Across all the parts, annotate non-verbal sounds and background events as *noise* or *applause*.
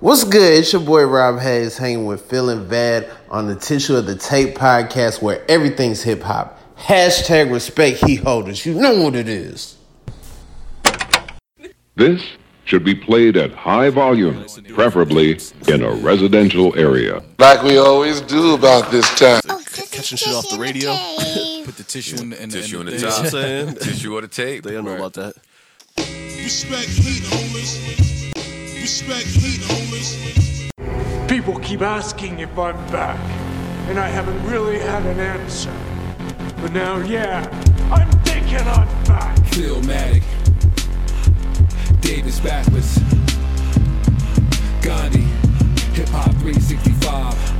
What's good? It's your boy Rob Haze hanging with Feeling Bad on the Tissue of the Tape podcast where everything's hip hop. Hashtag respect heat holders. You know what it is. This should be played at high volume, preferably in a residential area. Like we always do about this time. catching shit off the radio. *laughs* Put the tissue in the, in the, Tissue in on the top. *laughs* Tissue on the tape. They don't know about that. Respect heat holders. Respect heat holders. People keep asking if I'm back, and I haven't really had an answer. But now, yeah, I'm thinking I'm back. Philmatic. Davis backwards. Gandhi. Hip Hop 365.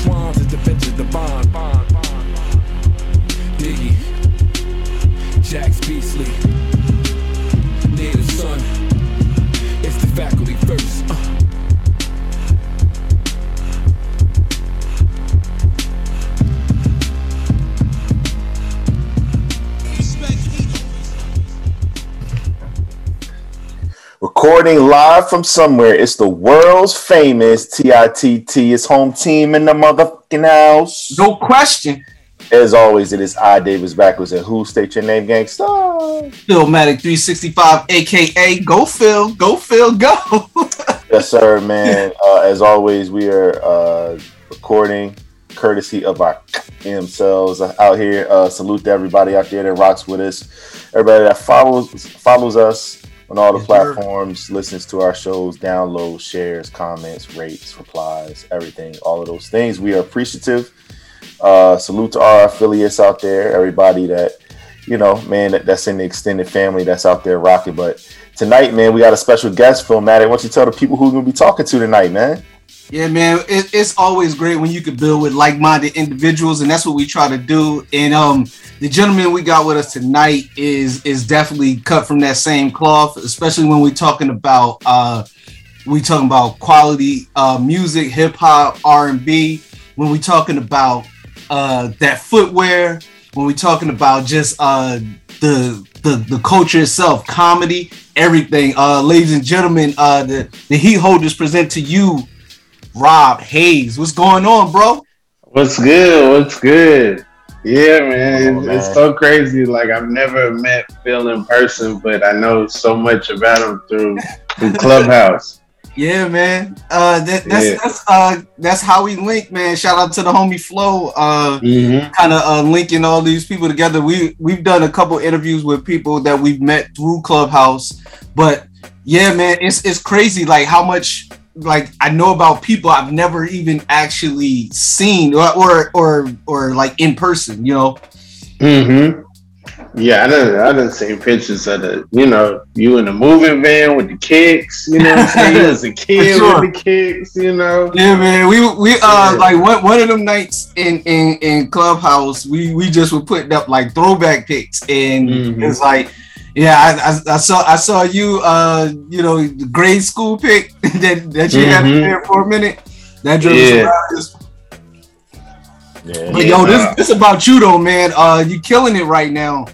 intertwines as the benches the bond. Diggy, Jax Beasley, Native Son. It's the faculty first. Uh. Recording live from somewhere. It's the world's famous TITT. It's home team in the motherfucking house. No question. As always, it is I, Davis Backwards, and who state your name, gangsta? Philmatic 365, aka Go Phil, Go Phil, go. *laughs* Yes, sir, man. Uh, as always, we are uh, recording courtesy of our themselves out here. Uh, salute to everybody out there that rocks with us. Everybody that follows follows us on all the Yes, sir. platforms, listens to our shows, downloads, shares, comments, rates, replies, everything, all of those things. We are appreciative. Uh, salute to our affiliates out there, everybody that you know, man, that, that's in the extended family that's out there rocking. But tonight, man, we got a special guest, Philmatic. Why don't you tell the people who we're gonna be talking to tonight, man? Yeah, man, it, it's always great when you can build with like-minded individuals, and that's what we try to do. And um, the gentleman we got with us tonight is is definitely cut from that same cloth, especially when we're talking about uh, we talking about quality uh, music, hip hop, R and B. When we're talking about uh, that footwear, when we're talking about just uh, the the the culture itself, comedy, everything. Uh, ladies and gentlemen, uh, the the heat holders present to you, Rob Haze. What's going on, bro? What's good? What's good? Yeah, man. Oh, it's, man. it's so crazy. Like I've never met Phil in person, but I know so much about him through through *laughs* Clubhouse. Yeah, man. Uh, that, that's Yeah. that's uh that's how we link, man. Shout out to the homie Flo. Uh, Mm-hmm. kind of uh, linking all these people together. We we've done a couple interviews with people that we've met through Clubhouse, but yeah, man, it's it's crazy like how much like I know about people I've never even actually seen or or or, or like in person. You know? Mm-hmm. Yeah, I done I done seen pictures of the, you know, you in the moving van with the kicks, you know what I'm saying? *laughs* You a kid sure. with the kicks, you know. Yeah, man. We we uh Yeah. like one one of them nights in in in Clubhouse, we we just were putting up like throwback pics, and Mhm. it's like. Yeah, I, I, I saw I saw you uh you know grade school pick *laughs* that, that you had Mhm. there for a minute. That drove Yeah. us Yeah, But yo, this this about you though, man. Uh, you killing it right now.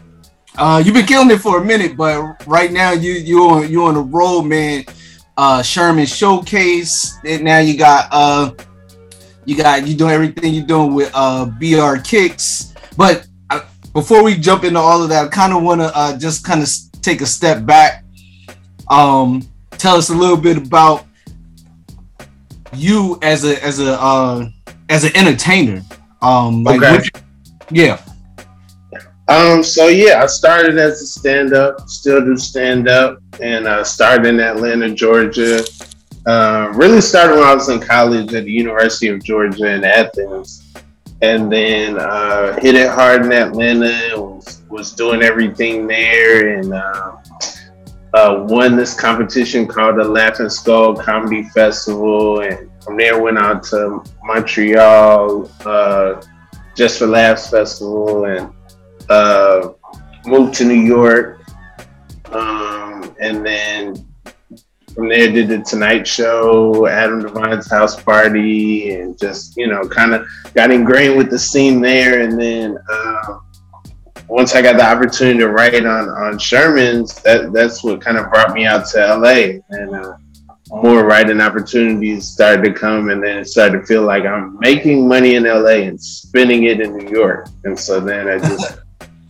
Uh, you've been killing it for a minute, but right now you you on you on the road, man. Uh, Sherman Showcase, and now you got uh, you got you doing everything you're doing with uh BR Kicks. But before we jump into all of that, I kind of want to uh just kind of take a step back. Um, tell us a little bit about you as a as a uh, as an entertainer. Um, like Okay. what- yeah, Um, so yeah, I started as a stand up, still do stand up, and uh, started in Atlanta, Georgia. Uh, really started when I was in college at the University of Georgia in Athens, and then uh, hit it hard in Atlanta. Was was doing everything there, and uh, uh, won this competition called the Laughing Skull Comedy Festival, and from there went out to Montreal, uh, Just for Laughs Festival, and uh, moved to New York, um, and then from there did the Tonight Show, Adam Devine's House Party, and just you know kind of got ingrained with the scene there. And then uh, once I got the opportunity to write on on Sherman's, that that's what kind of brought me out to LA, and uh, more writing opportunities started to come, and then it started to feel like I'm making money in LA and spending it in New York, and so then I just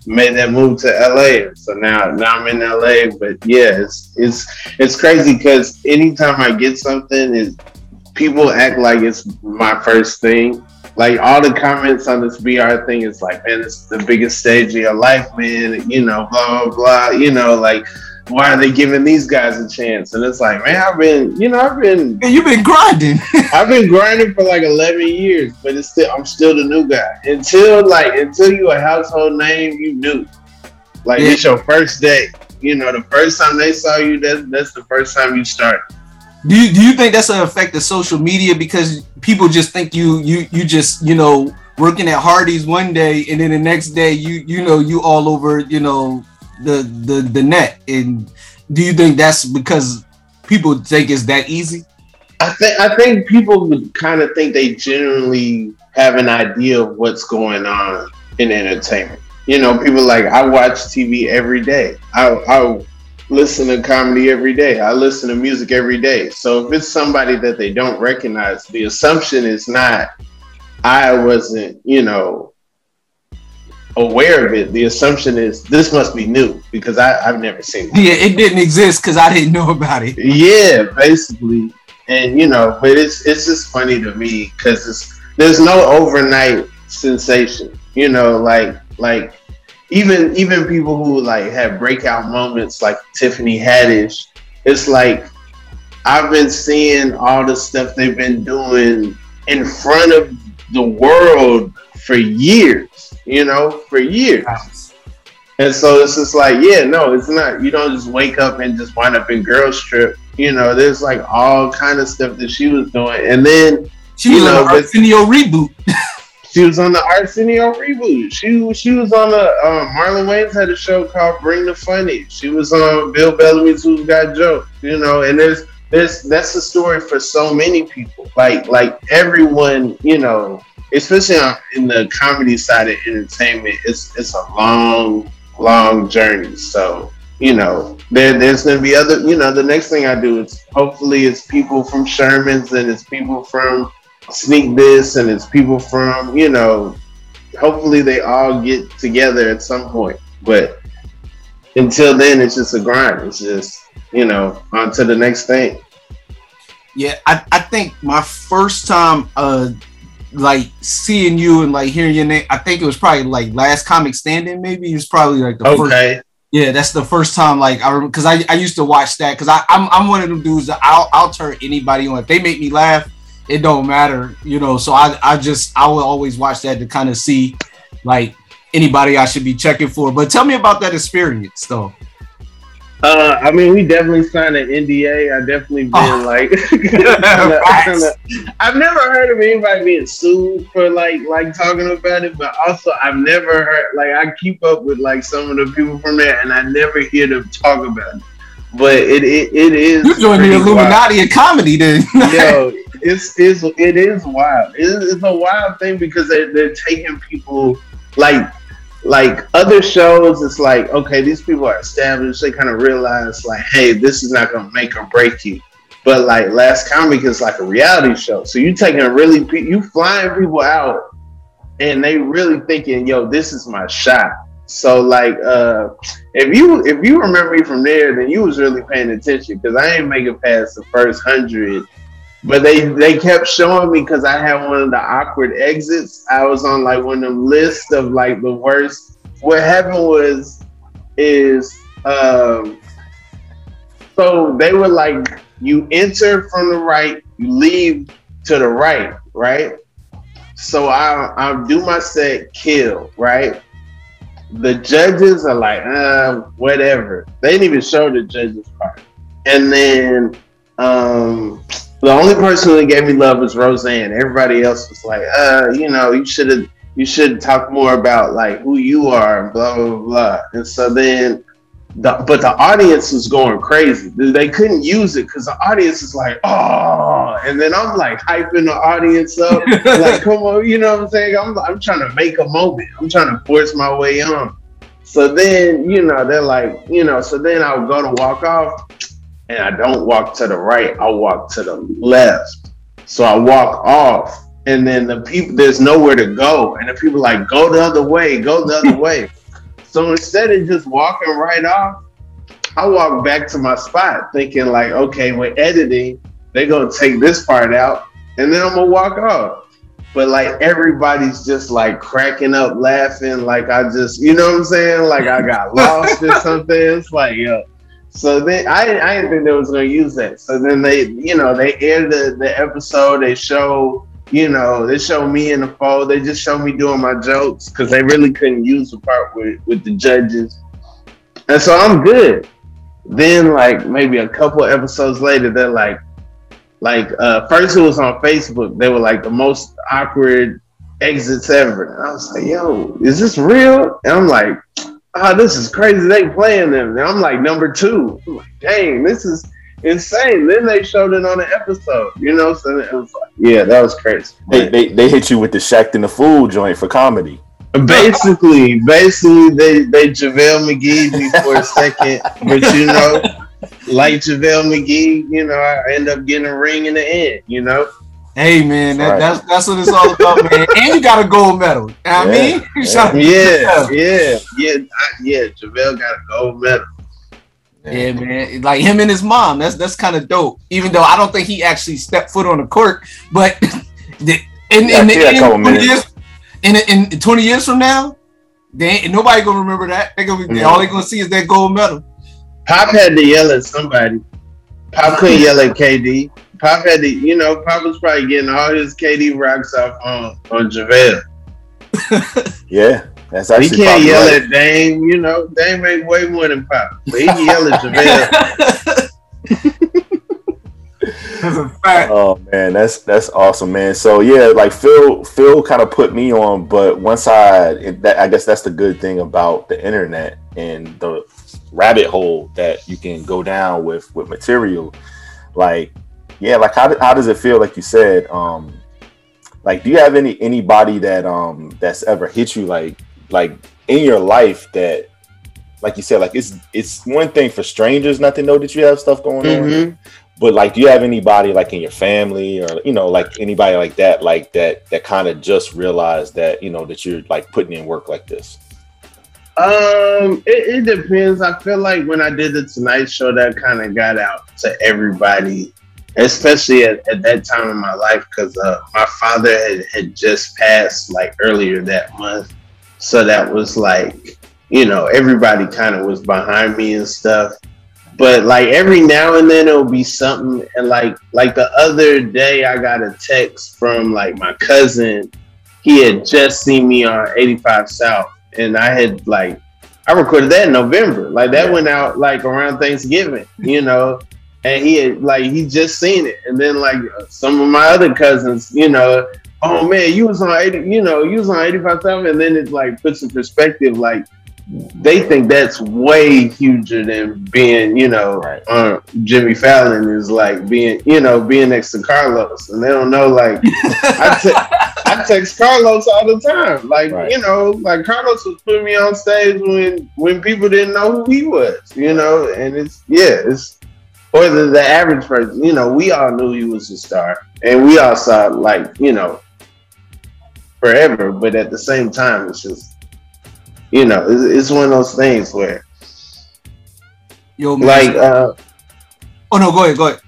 made that move to LA. So now now I'm in LA, but yeah, it's it's it's crazy because anytime I get something, is people act like it's my first thing. Like all the comments on this BR thing is like, man, it's the biggest stage of your life, man. You know, blah blah blah. You know, like why are they giving these guys a chance? And it's like, man, I've been, you know, I've been, you've been grinding. *laughs* I've been grinding for like 11 years, but it's still, I'm still the new guy. Until like, until you a household name, you knew. Like Yeah. it's your first day. You know, the first time they saw you, that's that's the first time you start. Do you do you think that's an effect of social media because people just think you you you just you know working at Hardee's one day and then the next day you you know you all over you know the the the net and do you think that's because people think it's that easy? I think I think people kind of think they generally have an idea of what's going on in entertainment. You know, people like I watch TV every day. I, I listen to comedy every day. I listen to music every day. So if it's somebody that they don't recognize, the assumption is not I wasn't, you know, aware of it. The assumption is this must be new because I, I've never seen it. Yeah, it didn't exist because I didn't know about it. Yeah, basically, and you know, but it's it's just funny to me because it's there's no overnight sensation. You know, like like even even people who like have breakout moments like Tiffany Haddish, it's like I've been seeing all the stuff they've been doing in front of the world for years. You know, for years. And so it's just like, yeah, no, it's not. You don't just wake up and just wind up in girls trip. You know, there's like all kind of stuff that she was doing, and then She was you know, on the Arsenio reboot. she was on the Arsenio reboot. She was- she was on the um, Marlon Wayans had a show called Bring the Funny. She was on Bill Bellamy's Who's Got Jokes. You know, and there's there's that's the story for so many people. Like like everyone, you know, especially on, in the comedy side of entertainment, it's it's a long long journey. So you know, there there's gonna be other. You know, the next thing I do is hopefully it's people from Sherman's and it's people from Sneak This and it's people from you know. Hopefully they all get together at some point, but until then, it's just a grind. It's just you know on to the next thing. Yeah, I, I think my first time uh like seeing you and like hearing your name, I think it was probably like last comic standing, maybe it was probably like the first Okay. yeah, that's the first time like I remember because I, I used to watch that because I I'm, I'm one of them dudes that I'll I'll turn anybody on if they make me laugh, it don't matter, you know. So I I just I will always watch that to kind of see like anybody I should be checking for. But tell me about that experience though. Uh, I mean, we definitely signed an NDA. I definitely been Oh. like, *laughs* kinda- kinda- I've never heard of anybody being sued for like like talking about it, but also I've never heard like I keep up with like some of the people from there, and I never hear them talk about it. But it it, it is You joined the pretty wild. Illuminati of comedy then. *laughs* Yo, it's, it's it is wild. It's, it's a wild thing because they, they're taking people like like other shows. It's like okay, these people are established. They kind of realize like, hey, this is not gonna make or break you. But like Last Comic is like a reality show, so you're taking a really you flying people out, and they really thinking, yo, this is my shot. So like, uh, if you if you remember me from there, then you was really paying attention because I ain't make it past the first hundred But they they kept showing me because I had one of the awkward exits. I was on like one of the lists of like the worst. What happened was is um so they were like you enter from the right, you leave to the right, right? So I I do my set kill, right? The judges are like, uh, whatever. They didn't even show the judges part. And then um the only person who gave me love was Roseanne. Everybody else was like, uh, you know, you should have you should talk more about like who you are and blah blah blah. And so then the, but the audience was going crazy. They couldn't use it because the audience is like, oh, and then I'm like hyping the audience up, *laughs* like, come on, you know what I'm saying? I'm, I'm trying to make a moment. I'm trying to force my way on. So then, you know, they're like, you know, so then I'll go to walk off, and I don't walk to the right. I walk to the left. So I walk off, and then the people, there's nowhere to go, and the people like, go the other way, go the other *laughs* way. So instead of just walking right off, I walk back to my spot thinking like, okay, when editing, they're gonna take this part out and then I'm gonna walk off. But like everybody's just like cracking up laughing, like I just, you know what I'm saying? Like I got lost or *laughs* something. It's like, yo. So then I, I didn't think they was gonna use that. So then they, you know, they aired the, the episode, they show you know, they show me in the fold. They just show me doing my jokes because they really couldn't use the part with, with the judges. And so I'm good. Then, like maybe a couple episodes later, they're like, like uh, first it was on Facebook. They were like the most awkward exits ever. And I was like, yo, is this real? And I'm like, oh, this is mm. crazy. They playing them. And I'm like number two. I'm like, dang, this is insane. Then they showed it on an episode, you know. So it was like, yeah, that was crazy. They, they they hit you with the Shaqtin' the Fool joint for comedy. Basically, basically they they JaVale McGee me for a second, but you know, like JaVale McGee, you know, I end up getting a ring in the end, you know. Hey man, that, that's that's what it's all about, man. *laughs* And you got a gold medal. I yeah, mean, yeah, yeah, yeah, yeah, yeah. JaVale got a gold medal. Yeah, man. Like him and his mom. That's that's kind of dope. Even though I don't think he actually stepped foot on the court, but *laughs* the, in in, Yeah, in, a couple 20 years, in, in 20 years from now, they ain't, nobody gonna remember that. They gonna be, Yeah. all they gonna see is that gold medal. Pop had to yell at somebody. Pop couldn't yell at KD. Pop had to, you know, Pop was probably getting all his KD rocks off on on JaVale. *laughs* Yeah, that's actually. He can't probably yell right. at Dame, you know. Dame make way more than Pop, but he can yell at JaVale. *laughs* Oh man, that's that's awesome, man. So yeah, like Phil, Phil kind of put me on, but once I, it, that, I guess that's the good thing about the internet and the rabbit hole that you can go down with with material. Like, yeah, like how how does it feel? Like you said, um, like do you have any anybody that um that's ever hit you like like in your life that like you said like it's it's one thing for strangers not to know that you have stuff going on Mhm. but like do you have anybody like in your family or you know like anybody like that like that that kind of just realized that you know that you're like putting in work like this Um, it, it depends. I feel like when I did the Tonight Show, that kind of got out to everybody, especially at, at that time in my life, because uh, my father had, had just passed like earlier that month. So that was like, you know, everybody kind of was behind me and stuff. But like every now and then it'll be something, and like like the other day I got a text from like my cousin. He had just seen me on 85 South, and I had like I recorded that in November. Like that went out like around Thanksgiving, you know. And he had like he just seen it, and then like some of my other cousins, you know, oh man, you was on eighty, you know, you was on eighty five thousand, and then it like puts in perspective, like they think that's way huger than being, you know, uh, Jimmy Fallon is like being, you know, being next to Carlos, and they don't know like *laughs* I, te- I text Carlos all the time, like you know, like Carlos was putting me on stage when when people didn't know who he was, you know, and it's yeah, it's or the, the average person, you know, we all knew he was a star, and we all saw like you know forever, but at the same time, it's just you know, it's, it's one of those things where Yo, man. like uh oh no, go ahead, go ahead.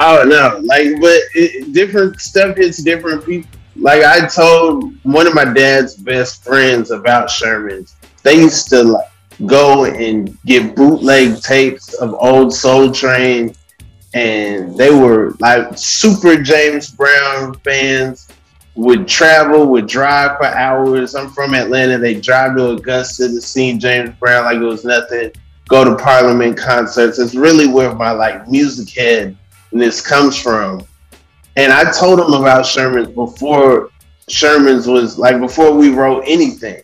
Oh no, like, but it, different stuff hits different people. Like I told one of my dad's best friends about Sherman's. They used to like go and get bootleg tapes of old Soul Train, and they were like super James Brown fans. Would travel, would drive for hours. I'm from Atlanta. They drive to Augusta to see James Brown like it was nothing. Go to Parliament concerts. It's really where my like music head this comes from. And I told him about Sherman's before Sherman's was like before we wrote anything.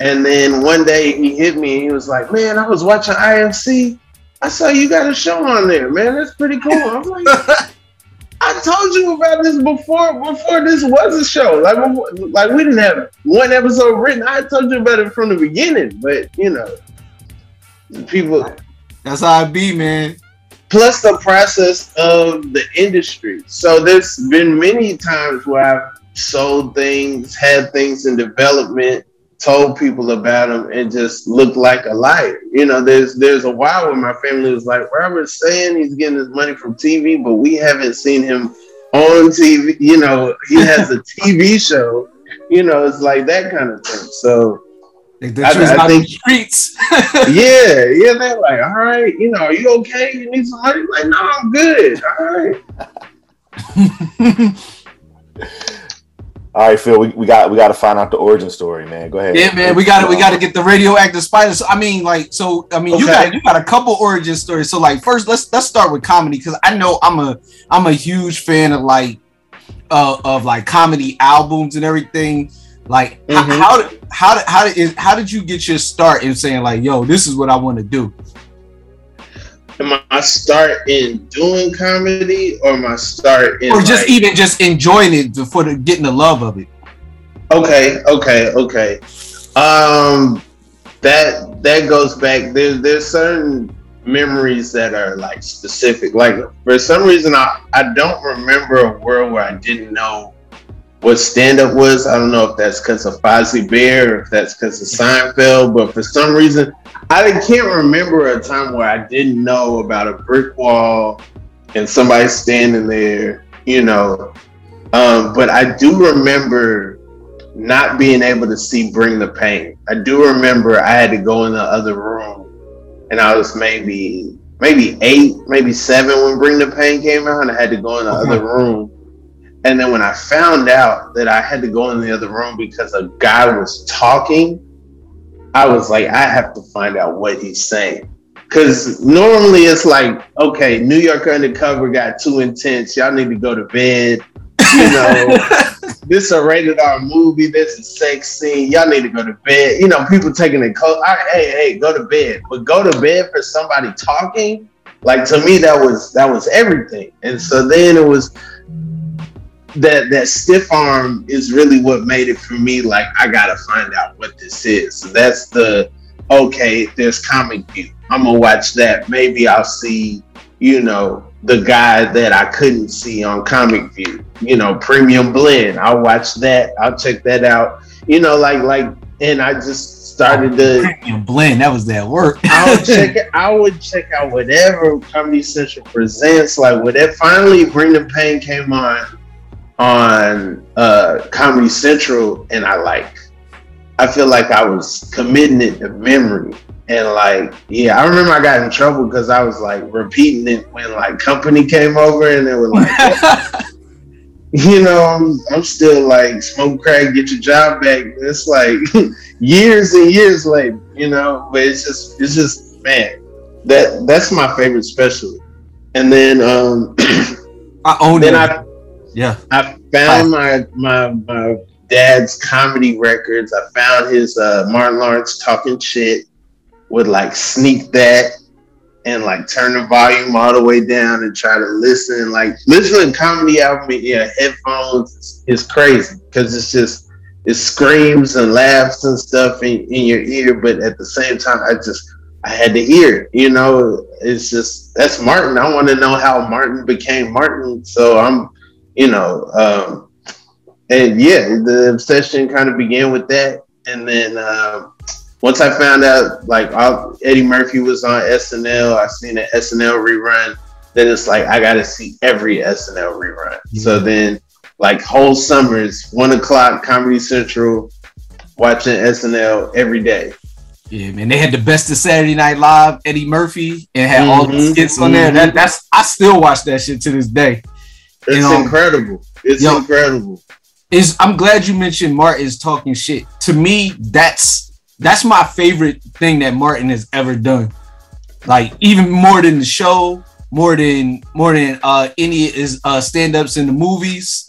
And then one day he hit me and he was like, Man, I was watching IFC. I saw you got a show on there, man. That's pretty cool. I'm like, *laughs* I told you about this before before this was a show. Like, like we didn't have one episode written. I told you about it from the beginning, but you know, people. That's how I be, man plus the process of the industry. So there's been many times where I've sold things, had things in development, told people about him and just looked like a liar. You know, there's there's a while where my family was like, Robert's saying he's getting his money from TV, but we haven't seen him on TV. You know, he has a *laughs* TV show. You know, it's like that kind of thing. So they, they I, I think streets. *laughs* yeah, yeah. They're like, *laughs* all right, you know, are you okay? You need some money? Like, no, I'm good. All right. All right, Phil. We, we got we got to find out the origin story, man. Go ahead. Yeah, man. We got to we got to get the radioactive spiders. I mean, like, so I mean, okay. you got you got a couple origin stories. So, like, first, let's let's start with comedy because I know I'm a I'm a huge fan of like uh, of like comedy albums and everything. Like mm-hmm. how, how how how did how did you get your start in saying like, yo, this is what I want to do? Am I start in doing comedy or my start in or just like, even just enjoying it before the getting the love of it? Okay, okay, okay. Um, that that goes back. There's there's certain memories that are like specific. Like for some reason, I I don't remember a world where I didn't know what stand up was. I don't know if that's because of Fozzie Bear or if that's because of Seinfeld, but for some reason, I can't remember a time where I didn't know about a brick wall and somebody standing there, you know. Um, but I do remember not being able to see Bring the Pain. I do remember I had to go in the other room and I was maybe maybe eight, maybe seven when Bring the Pain came out, and I had to go in the other room and then when I found out that I had to go in the other room because a guy was talking, I was like, I have to find out what he's saying. Because normally it's like, okay, New York Undercover got too intense. Y'all need to go to bed. You know, *laughs* this is a rated R movie. This is sex scene. Y'all need to go to bed. You know, people taking it cold. Hey, hey, go to bed. But go to bed for somebody talking. Like to me, that was that was everything. And so then it was that that stiff arm is really what made it for me. Like I gotta find out what this is. So that's the okay. There's comic view. I'm gonna watch that. Maybe I'll see, you know, the guy that I couldn't see on Comic View. You know, Premium Blend. I'll watch that. I'll check that out. You know, like like, and I just started to *laughs* Premium Blend. That was that work. *laughs* I would check *laughs* it. I would check out whatever Comedy Central presents. Like whatever. Finally, Bring the Pain came on on uh, Comedy Central, and I like, I feel like I was committing it to memory. And like, yeah, I remember I got in trouble because I was like repeating it when like company came over and they were like, *laughs* you know, I'm, I'm still like smoke crack, get your job back. It's like *laughs* years and years later, you know. But it's just, it's just, man, that that's my favorite special. And then, um, *clears throat* I own then it. I yeah. I found my, my my dad's comedy records. I found his uh, Martin Lawrence talking shit. Would like sneak that and like turn the volume all the way down and try to listen. Like listening comedy album in yeah, headphones is crazy because it's just it screams and laughs and stuff in, in your ear, but at the same time, I just I had to hear it. You know, it's just that's Martin. I want to know how Martin became Martin. So I'm you know, um, and yeah, the obsession kind of began with that. And then um, once I found out, like I'll, Eddie Murphy was on SNL, I seen an SNL rerun. then it's like I gotta see every SNL rerun. So then like whole summers, one o'clock Comedy Central, watching SNL every day. Yeah, man, they had the best of Saturday Night Live, Eddie Murphy, and had all the Mhm, skits on there. That that's I still watch that shit to this day. It's You know, incredible. It's Yo. incredible. Is I'm glad you mentioned Martin's talking shit. To me, that's that's my favorite thing that Martin has ever done. Like even more than the show, more than more than uh any his uh stand-ups in the movies.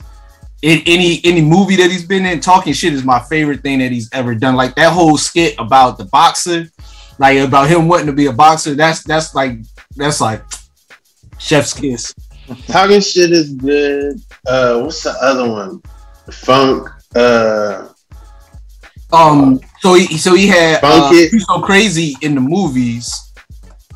In any any movie that he's been in, talking shit is my favorite thing that he's ever done. Like that whole skit about the boxer, like about him wanting to be a boxer. That's that's like that's like chef's kiss. Talking shit is good. Uh, what's the other one? Funk. Uh, Um, so he so he had uh, Funk It. you so crazy in the movies,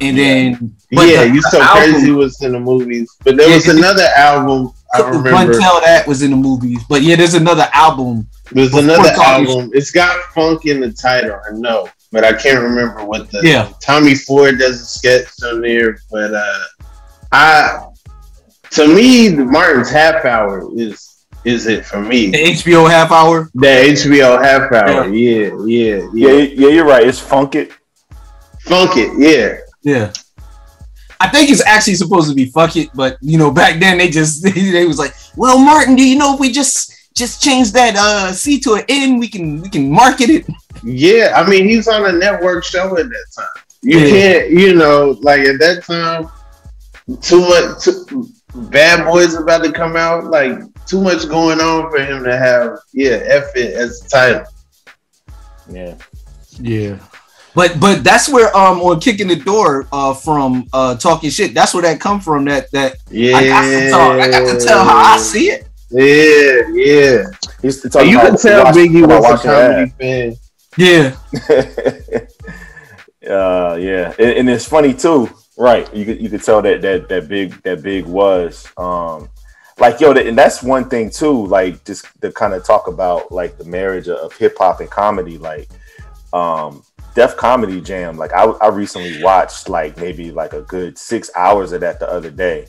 and then yeah, the- you so album- crazy was in the movies, but there Yeah, was another album I remember. Tell that was in the movies, but yeah, there's another album. There's another album. It's got funk in the title, I know, but I can't remember what the. Yeah. Tommy Ford does a sketch on there, but uh, I, to me, the Martin's Half Hour is is it for me. The HBO half hour. The HBO Half Hour, yeah, yeah, Yeah, yeah. yeah, you're right. It's funk it. Funk it, yeah. Yeah. I think it's actually supposed to be fuck it, but you know, back then they just *laughs* they was like, well, Martin, do you know if we just just change that uh C to an N, we can we can market it. Yeah, I mean, he's on a network show at that time. You Yeah. can't, you know, like at that time, too much. Too, Bad Boys about to come out. Like too much going on for him to have. Yeah, F it as the title. Yeah. Yeah. But but that's where um on kicking the door uh from uh talking shit. That's where that come from. That that Yeah, I got to talk. I got to tell how I see it. Yeah, yeah. He's talking you about can tell watch- Biggie about was a watching comedy fan. Yeah. *laughs* uh, yeah, and, and it's funny too, right? You could you could tell that that that big that big was um like yo, and that's one thing too. Like just to kind of talk about like the marriage of, hip hop and comedy, like um Def Comedy Jam. Like I I recently watched like maybe like a good six hours of that the other day.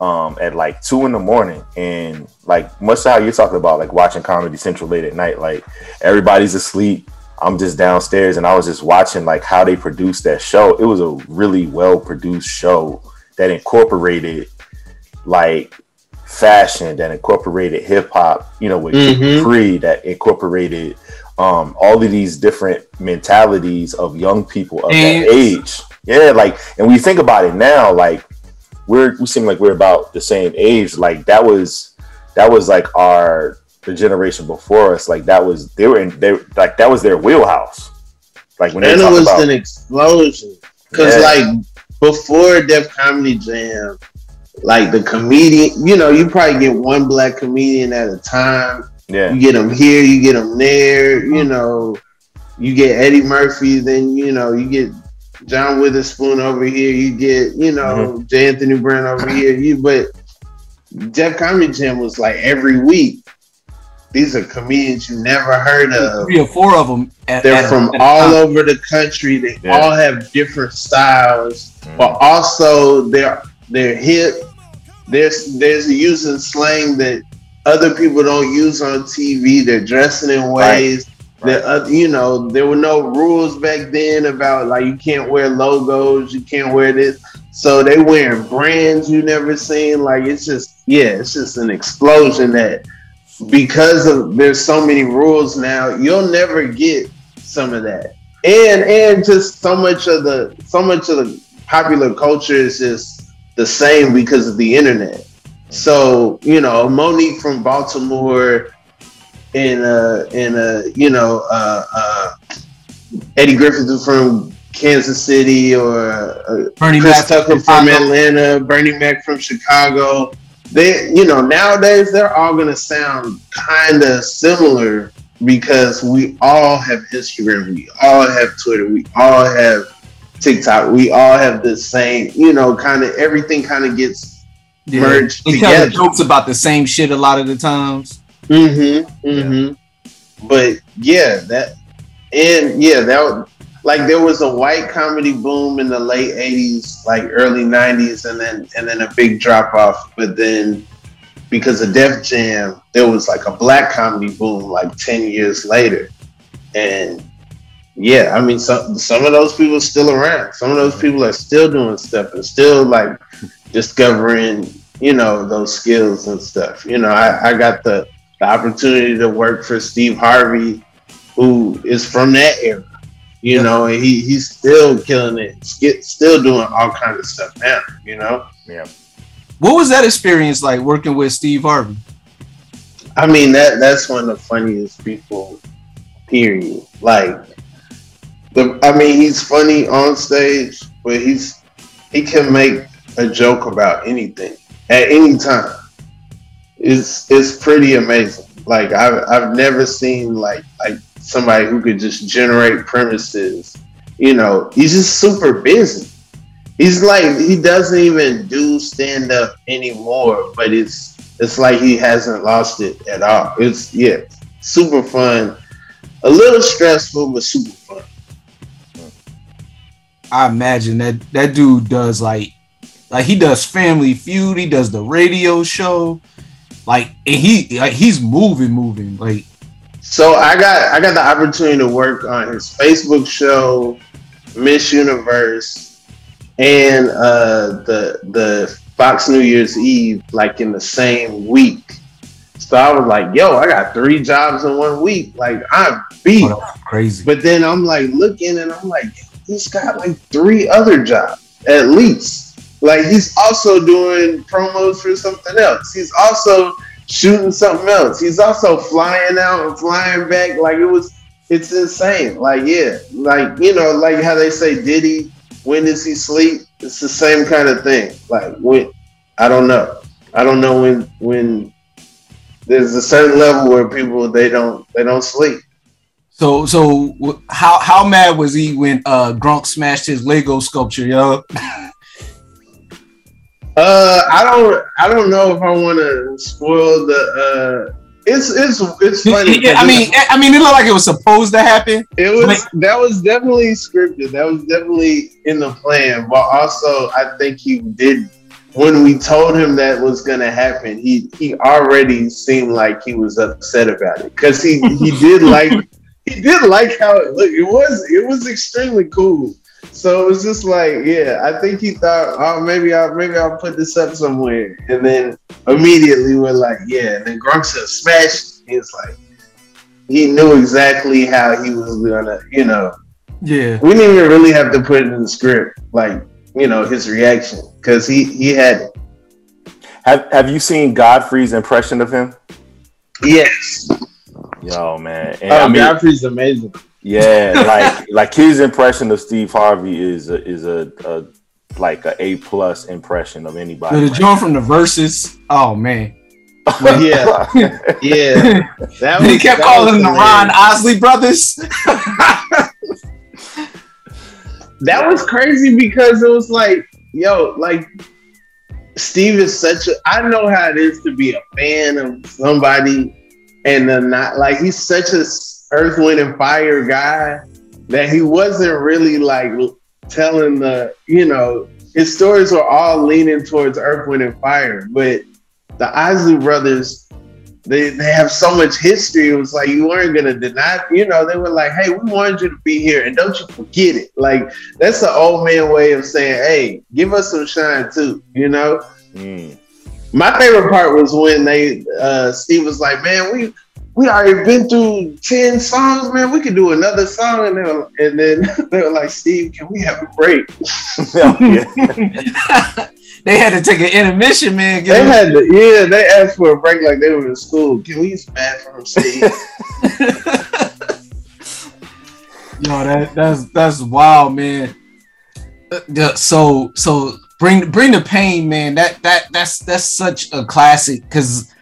Um, at like two in the morning, and like much how you're talking about, like watching Comedy Central late at night, like everybody's asleep, I'm just downstairs and I was just watching like how they produced that show. It was a really well produced show that incorporated like fashion, that incorporated hip hop, you know, with Mhm. Capri, that incorporated um all of these different mentalities of young people of that age. Yeah, like and we think about it now, like we're we seem like we're about the same age. Like that was that was like our the generation before us. Like that was they were in they like that was their wheelhouse. Like when And it was about an explosion. Cause Yeah. like before Def Comedy Jam, like the comedian, you know, you probably get one black comedian at a time. yeah You get them here, you get them there. You know, you get Eddie Murphy, then you know you get John Witherspoon over here. You get you know mm-hmm. J. Anthony Brown over here. You but Def Comedy Jam was like every week. These are comedians you never heard of. Three or four of them. At, They're at- from a all time. over the country. They Yeah. all have different styles, Mm. but also they're they're hip. There's there's using slang that other people don't use on TV. They're dressing in ways that uh, you know there were no rules back then about like you can't wear logos, you can't wear this. So they wearing brands you never seen. Like it's just yeah, it's just an explosion that because of there's so many rules now, you'll never get some of that. And and just so much of the so much of the popular culture is just the same because of the internet. So, you know, Monique from Baltimore and uh and uh you know uh uh Eddie Griffin from Kansas City or uh, Bernie Chris Mac Tucker from Chicago. Atlanta, Bernie Mac from Chicago. They, you know, nowadays they're all gonna sound kind of similar because we all have Instagram, we all have Twitter, we all have TikTok, we all have the same, you know, kind of everything kind of gets Yeah. merged together. jokes about the same shit a lot of the times. Mm-hmm. Mm-hmm. But yeah, that and yeah, that like there was a white comedy boom in the late '80s, like early '90s, and then and then a big drop off. But then because of Def Jam, there was like a black comedy boom like ten years later, and yeah, I mean some some of those people are still around. Some of those people are still doing stuff and still like discovering, you know, those skills and stuff. You know, I, I got the, the opportunity to work for Steve Harvey, who is from that era. You know, and he he's still killing it, sk- still doing all kinds of stuff now. You know, Yeah. What was that experience like working with Steve Harvey? I mean that that's one of the funniest people. Period. Like the, I mean, he's funny on stage, but he's he can make a joke about anything at any time. It's it's pretty amazing. Like I've I've never seen like like somebody who could just generate premises. You know, he's just super busy. He's like he doesn't even do stand up anymore, but it's it's like he hasn't lost it at all. It's yeah, super fun. A little stressful, but super fun. I imagine that that dude does like like he does Family Feud, he does the radio show, like and he like he's moving, moving. Like So I got I got the opportunity to work on his Facebook show, Miss Universe, and uh, the the Fox New Year's Eve, like in the same week. So I was like, "Yo, I got three jobs in one week. Like I'm beat." crazy. But then I'm like looking, and I'm like, "He's got like three other jobs at least." Like he's also doing promos for something else. He's also shooting something else. He's also flying out and flying back. Like it was, it's insane. Like yeah, like you know, like how they say Diddy, when does he sleep? It's the same kind of thing. Like when, I don't know, I don't know when when there's a certain level where people they don't they don't sleep. so so how how mad was he when uh Gronk smashed his Lego sculpture, yo? *laughs* Uh, I don't, I don't know if I want to spoil the. Uh, it's it's it's *laughs* funny. Yeah, I mean, I mean, it looked like it was supposed to happen. It was that was definitely scripted. That was definitely in the plan. But also, I think he did when we told him that was gonna happen. He he already seemed like he was upset about it because he he did *laughs* like he did like how it looked. It was it was extremely cool. So it was just like, yeah, I think he thought, oh, maybe I'll maybe I'll put this up somewhere, and then immediately we're like, yeah. And then Gronk said, smash. He's like, he knew exactly how he was gonna, you know. Yeah. We didn't even really have to put it in the script, like you know his reaction, because he he had it. Have Have you seen Godfrey's impression of him? Yes. Yo, man. And Oh, I mean, Godfrey's amazing. Yeah, *laughs* like like his impression of Steve Harvey is a, is a, a like a A plus impression of anybody. The joint from the verses. Oh man. yeah, *laughs* yeah. That he kept that calling was them the Ron. Isley brothers. *laughs* That was crazy because it was like, yo, like Steve is such a. I know how it is to be a fan of somebody, and then not like he's such a Earth, Wind, and Fire guy that he wasn't really like telling the, you know, his stories were all leaning towards Earth, Wind, and Fire, but the Isley brothers. They, they have so much history. It was like you weren't gonna deny. You know, they were like, "Hey, we wanted you to be here, and don't you forget it." Like that's the old man way of saying, "Hey, give us some shine too." You know. Mm. My favorite part was when they uh Steve was like, "Man, we we already been through ten songs, man. We could do another song." And, they were, and then *laughs* they were like, "Steve, can we have a break?" *laughs* they had to take an intermission, man. They had to, yeah, they asked for a break like they were in school. Can we use the bathroom, Steve? *laughs* Yo, that that's that's wild, man. So so bring bring the pain, man. That that that's that's such a classic because,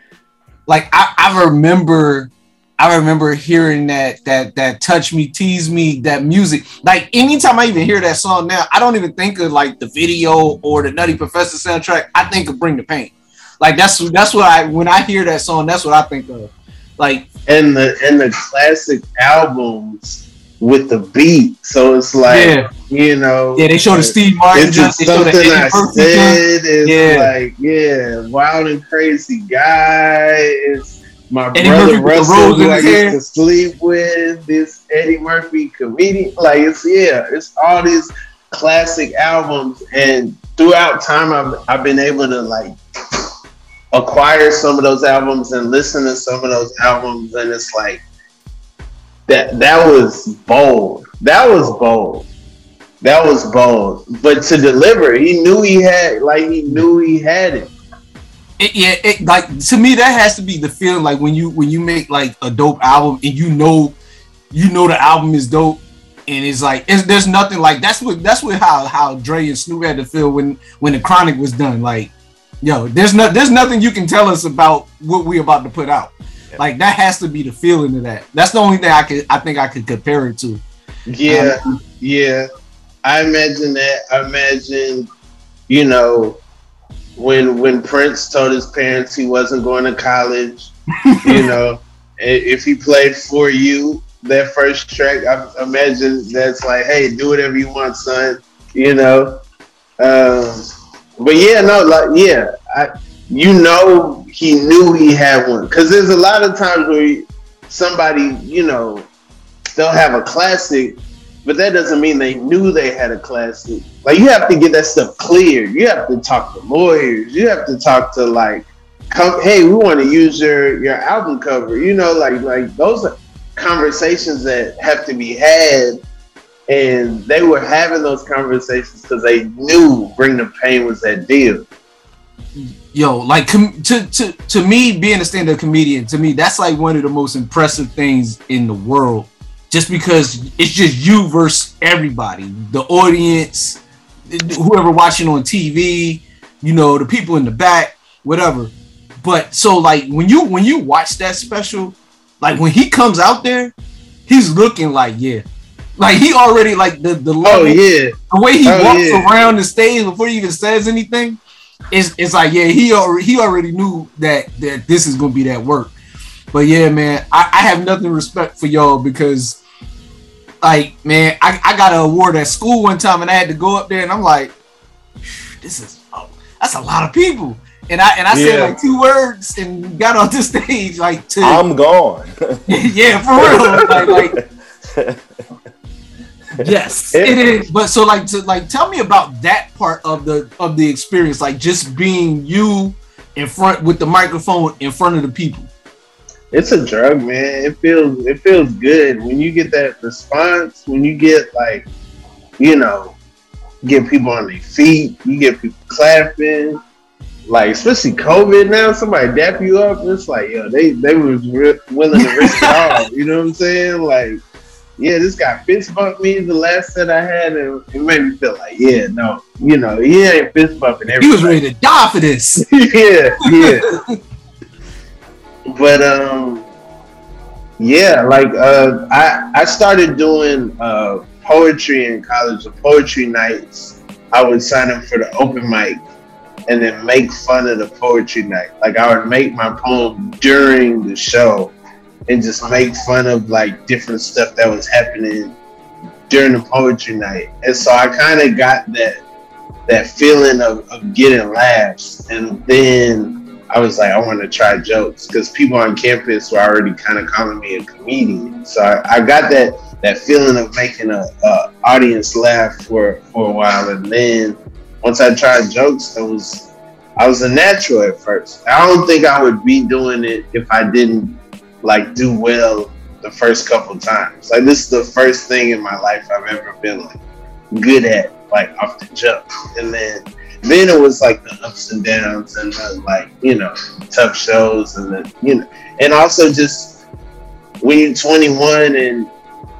like, I I remember. I remember hearing that that that touch me, tease me, that music. Like anytime I even hear that song now, I don't even think of like the video or the Nutty Professor soundtrack. I think of Bring the Pain. Like that's that's what I when I hear that song, that's what I think of. Like and the and the classic albums with the beat. So it's like Yeah. you know, Yeah, they showed the Steve Martin It's just they showed the something I said. It's Yeah. like yeah, wild and crazy guy. It's my Eddie brother Murphy Russell who I used to sleep with. This Eddie Murphy comedian. Like it's yeah, it's all these classic albums, and throughout time, I've I've been able to like acquire some of those albums and listen to some of those albums, and it's like that that was bold. That was bold. That was bold. But to deliver, he knew he had like he knew he had it. It, yeah, it like to me that has to be the feeling like when you when you make like a dope album and you know you know the album is dope and it's like it's, there's nothing like that's what that's what how how Dre and Snoop had to feel when when the Chronic was done like yo there's no there's nothing you can tell us about what we about to put out like that has to be the feeling of that that's the only thing I could I think I could compare it to Yeah, yeah. I imagine that. I imagine, you know, when when Prince told his parents he wasn't going to college, *laughs* you know, if he played for you that first track, I imagine that's like, hey, do whatever you want, son. You know. Um, but yeah, no, like yeah, I you know he knew he had one because there's a lot of times where somebody, you know, they'll have a classic, but that doesn't mean they knew they had a classic. Like you have to get that stuff clear. You have to talk to lawyers. You have to talk to like, come, hey, we want to use your your album cover. You know, like like those are conversations that have to be had. And they were having those conversations because they knew Bring the Pain was that deal. Yo like com- to to to me being a stand-up comedian to me that's like one of the most impressive things in the world. Just because it's just you versus everybody. The audience whoever watching on tv you know the people in the back whatever. But so like when you when you watch that special like when he comes out there he's looking like yeah. Like he already like the the Oh yeah, the way he Oh, walks yeah. around the stage before he even says anything, it's it's like yeah, he already he already knew that that this is gonna be that work. But yeah, man, I, I have nothing respect for y'all because like man, I, I got an award at school one time and I had to go up there and I'm like, this is oh, that's a lot of people. And I and I said like two words and got on the stage like to I'm gone. *laughs* yeah, for real. Like, like *laughs* yes, *laughs* it *laughs* is. But so like to like tell me about that part of the of the experience, like just being you in front with the microphone in front of the people. it's a drug, man. It feels it feels good when you get that response. When you get like, you know, get people on their feet. You get people clapping. Like especially COVID now, somebody dap you up. It's like yo, they they was re- willing to risk it *laughs* all. You know what I'm saying? Like, yeah, this guy fist bumped me the last set I had, and it made me feel like, yeah, no, you know, he ain't fist bumping everybody. He was ready to die for this. *laughs* yeah, yeah. but um, yeah, like uh, I I started doing uh poetry in college, the poetry nights. I would sign up for the open mic and then make fun of the poetry night. Like I would make my poem during the show and just make fun of like different stuff that was happening during the poetry night. And so I kind of got that that feeling of, of getting laughs. And then I was like, I want to try jokes because people on campus were already kind of calling me a comedian. So I, I got that that feeling of making a, a audience laugh for for a while. And then once I tried jokes, it was I was a natural at first. I don't think I would be doing it if I didn't like do well the first couple times. Like this is the first thing in my life I've ever been like good at, like off the jump. And then then it was like the ups and downs and the, like you know tough shows and the you know and also just when you're 21 and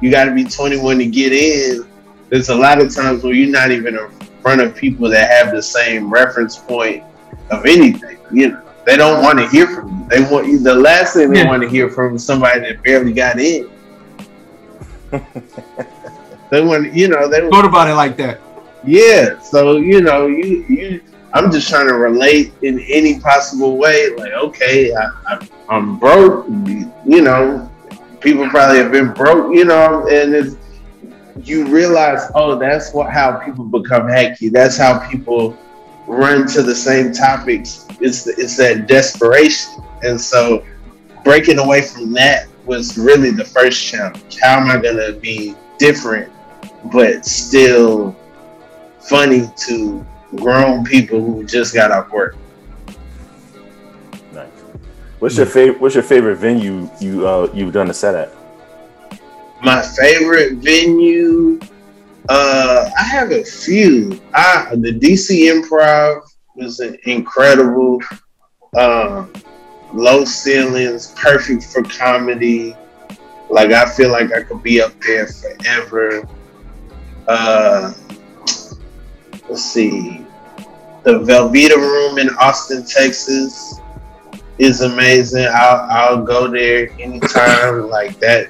you got to be 21 to get in. There's a lot of times where you're not even in front of people that have the same reference point of anything. You know, they don't want to hear from you. They want you. The last thing they Yeah. want to hear from somebody that barely got in. *laughs* they want, you know, they Thought about it like that. yeah. So you know, you you. I'm just trying to relate in any possible way. Like, okay, I, I, I'm broke. You know, people probably have been broke. You know, and it's you realize, oh, that's what how people become hacky. That's how people run to the same topics. It's it's that desperation, and so breaking away from that was really the first challenge. How am I gonna be different, but still funny to grown people who just got off work? Nice. What's your favorite? What's your favorite venue you uh, you've done a set at? My favorite venue, uh, I have a few. I the DC Improv was incredible. Um, low ceilings, perfect for comedy. Like I feel like I could be up there forever. Uh, let's see, the Velveeta Room in Austin, Texas, is amazing. I'll I'll go there anytime. like that,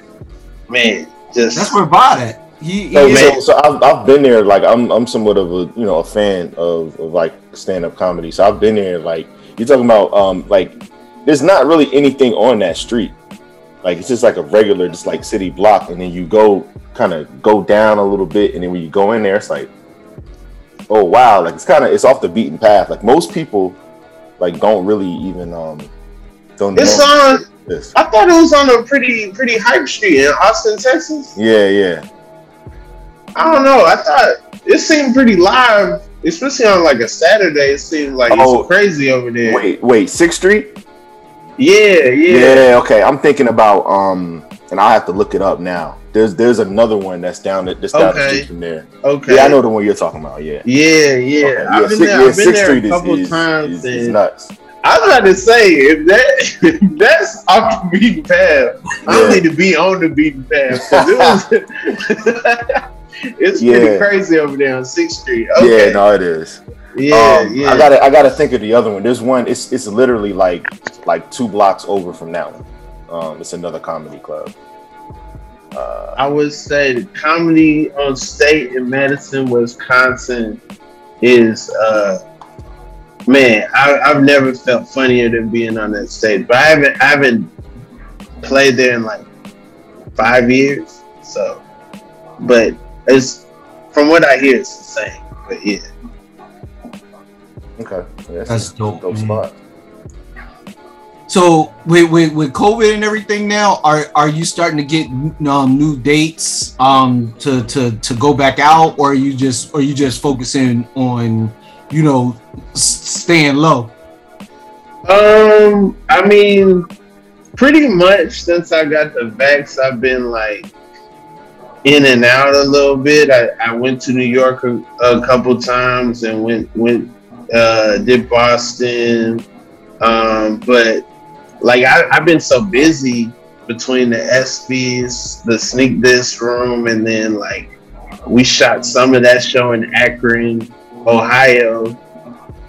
man. Just That's where Bod at. He, he So, is- so, so I've, I've been there. Like I'm I'm somewhat of a you know a fan of, of like stand up comedy. So I've been there. Like you're talking about um like there's not really anything on that street. Like it's just like a regular just like city block, and then you go kind of go down a little bit, and then when you go in there, it's like oh wow, like it's kind of it's off the beaten path. Like most people like don't really even um don't it's know on. this. I thought it was on a pretty pretty hype street in Austin, Texas. Yeah, yeah. I don't know. I thought it seemed pretty live, especially on like a Saturday. It seemed like Oh, it's crazy over there. Wait, wait, Sixth Street. Yeah, yeah. Yeah, okay. I'm thinking about um, and I have to look it up now. There's there's another one that's down that's down the Okay. street from there. Okay. Yeah, I know the one you're talking about. Yeah. Yeah, yeah. Okay, I've been Six- there, yeah, I've been Sixth there Street a is- couple is- times. is- is and nuts. I was about to say if that if that's off the beaten path, I don't need to be on the beaten path. It was, *laughs* it's pretty crazy over there on Sixth Street. Okay. Yeah, no, it is. yeah, um, yeah. I gotta I gotta think of the other one. There's one. It's it's literally like like two blocks over from that one. Um, it's another comedy club. Uh, I would say the comedy on state in Madison, Wisconsin is uh man, I, I've never felt funnier than being on that stage. But I haven't I haven't played there in like five years. So but it's from what I hear it's the same. But yeah. okay, yeah, That's a dope, Dope man. spot. So with, with with COVID and everything now, are are you starting to get um, new dates um to to to go back out, or are you just or you just focusing on you know staying low? Um, I mean, pretty much since I got the vax, I've been like in and out a little bit. I, I went to New York a, a couple times and went went uh, did Boston, um, but like I, I've been so busy between the SBs, the sneak this room, and then like we shot some of that show in Akron, Ohio,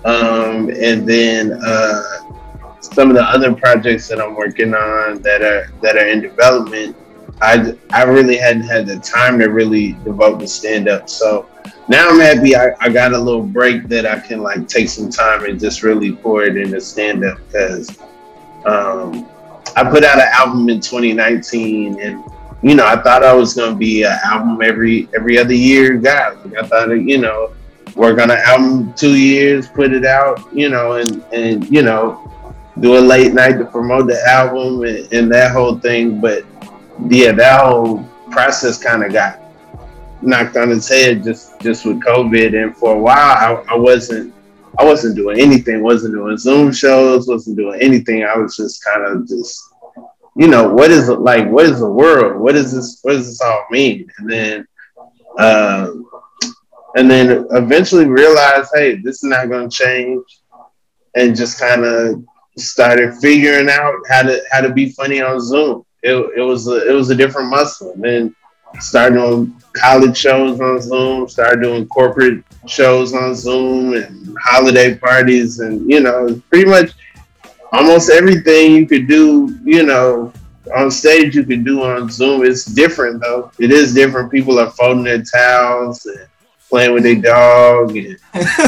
um, and then uh, some of the other projects that I'm working on that are that are in development. I I really hadn't had the time to really devote to stand up. So now I'm happy I, I got a little break that I can like take some time and just really pour it into stand up because um, I put out an album in 2019 and you know I thought I was gonna be an album every every other year guy. Like I thought you know work on an album two years, put it out, you know, and and you know do a late night to promote the album and, and that whole thing. But yeah, that whole process kind of got knocked on its head just just with COVID. And for a while, I, I wasn't I wasn't doing anything. wasn't doing Zoom shows. wasn't doing anything. I was just kind of just you know what is it like? What is the world? What is this? What does this all mean? And then. Um, and then eventually realized, hey, this is not going to change, and just kind of started figuring out how to how to be funny on Zoom. It, it was a, it was a different muscle. And then started doing college shows on Zoom, started doing corporate shows on Zoom, and holiday parties, and you know, pretty much almost everything you could do. You know, on stage you could do on Zoom. It's different though. It is different. People are folding their towels and playing with their dog, and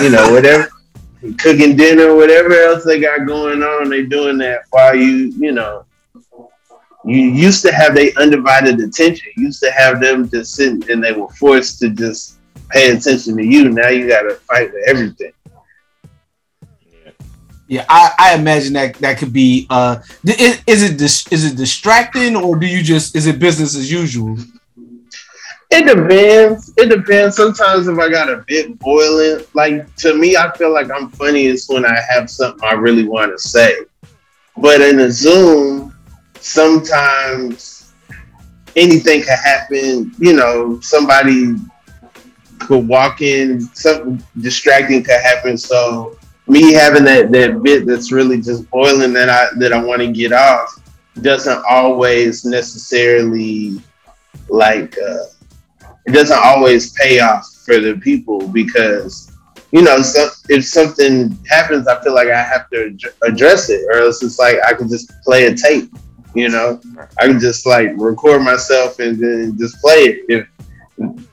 you know, whatever *laughs* cooking dinner, whatever else they got going on, they doing that while you, you know, you used to have their undivided attention. You used to have them just sitting and they were forced to just pay attention to you. Now you got to fight for everything. Yeah, I, I imagine that that could be. Uh, is, is it dis- is it distracting or do you just is it business as usual? It depends. It depends. Sometimes if I got a bit boiling, like to me, I feel like I'm funniest when I have something I really want to say. But in a Zoom, sometimes anything can happen. You know, somebody could walk in, something distracting could happen. So me having that that bit that's really just boiling that I that I want to get off doesn't always necessarily like uh, it doesn't always pay off for the people because you know so, if something happens I feel like I have to ad- address it or else it's like I can just play a tape you know I can just like record myself and then just play it if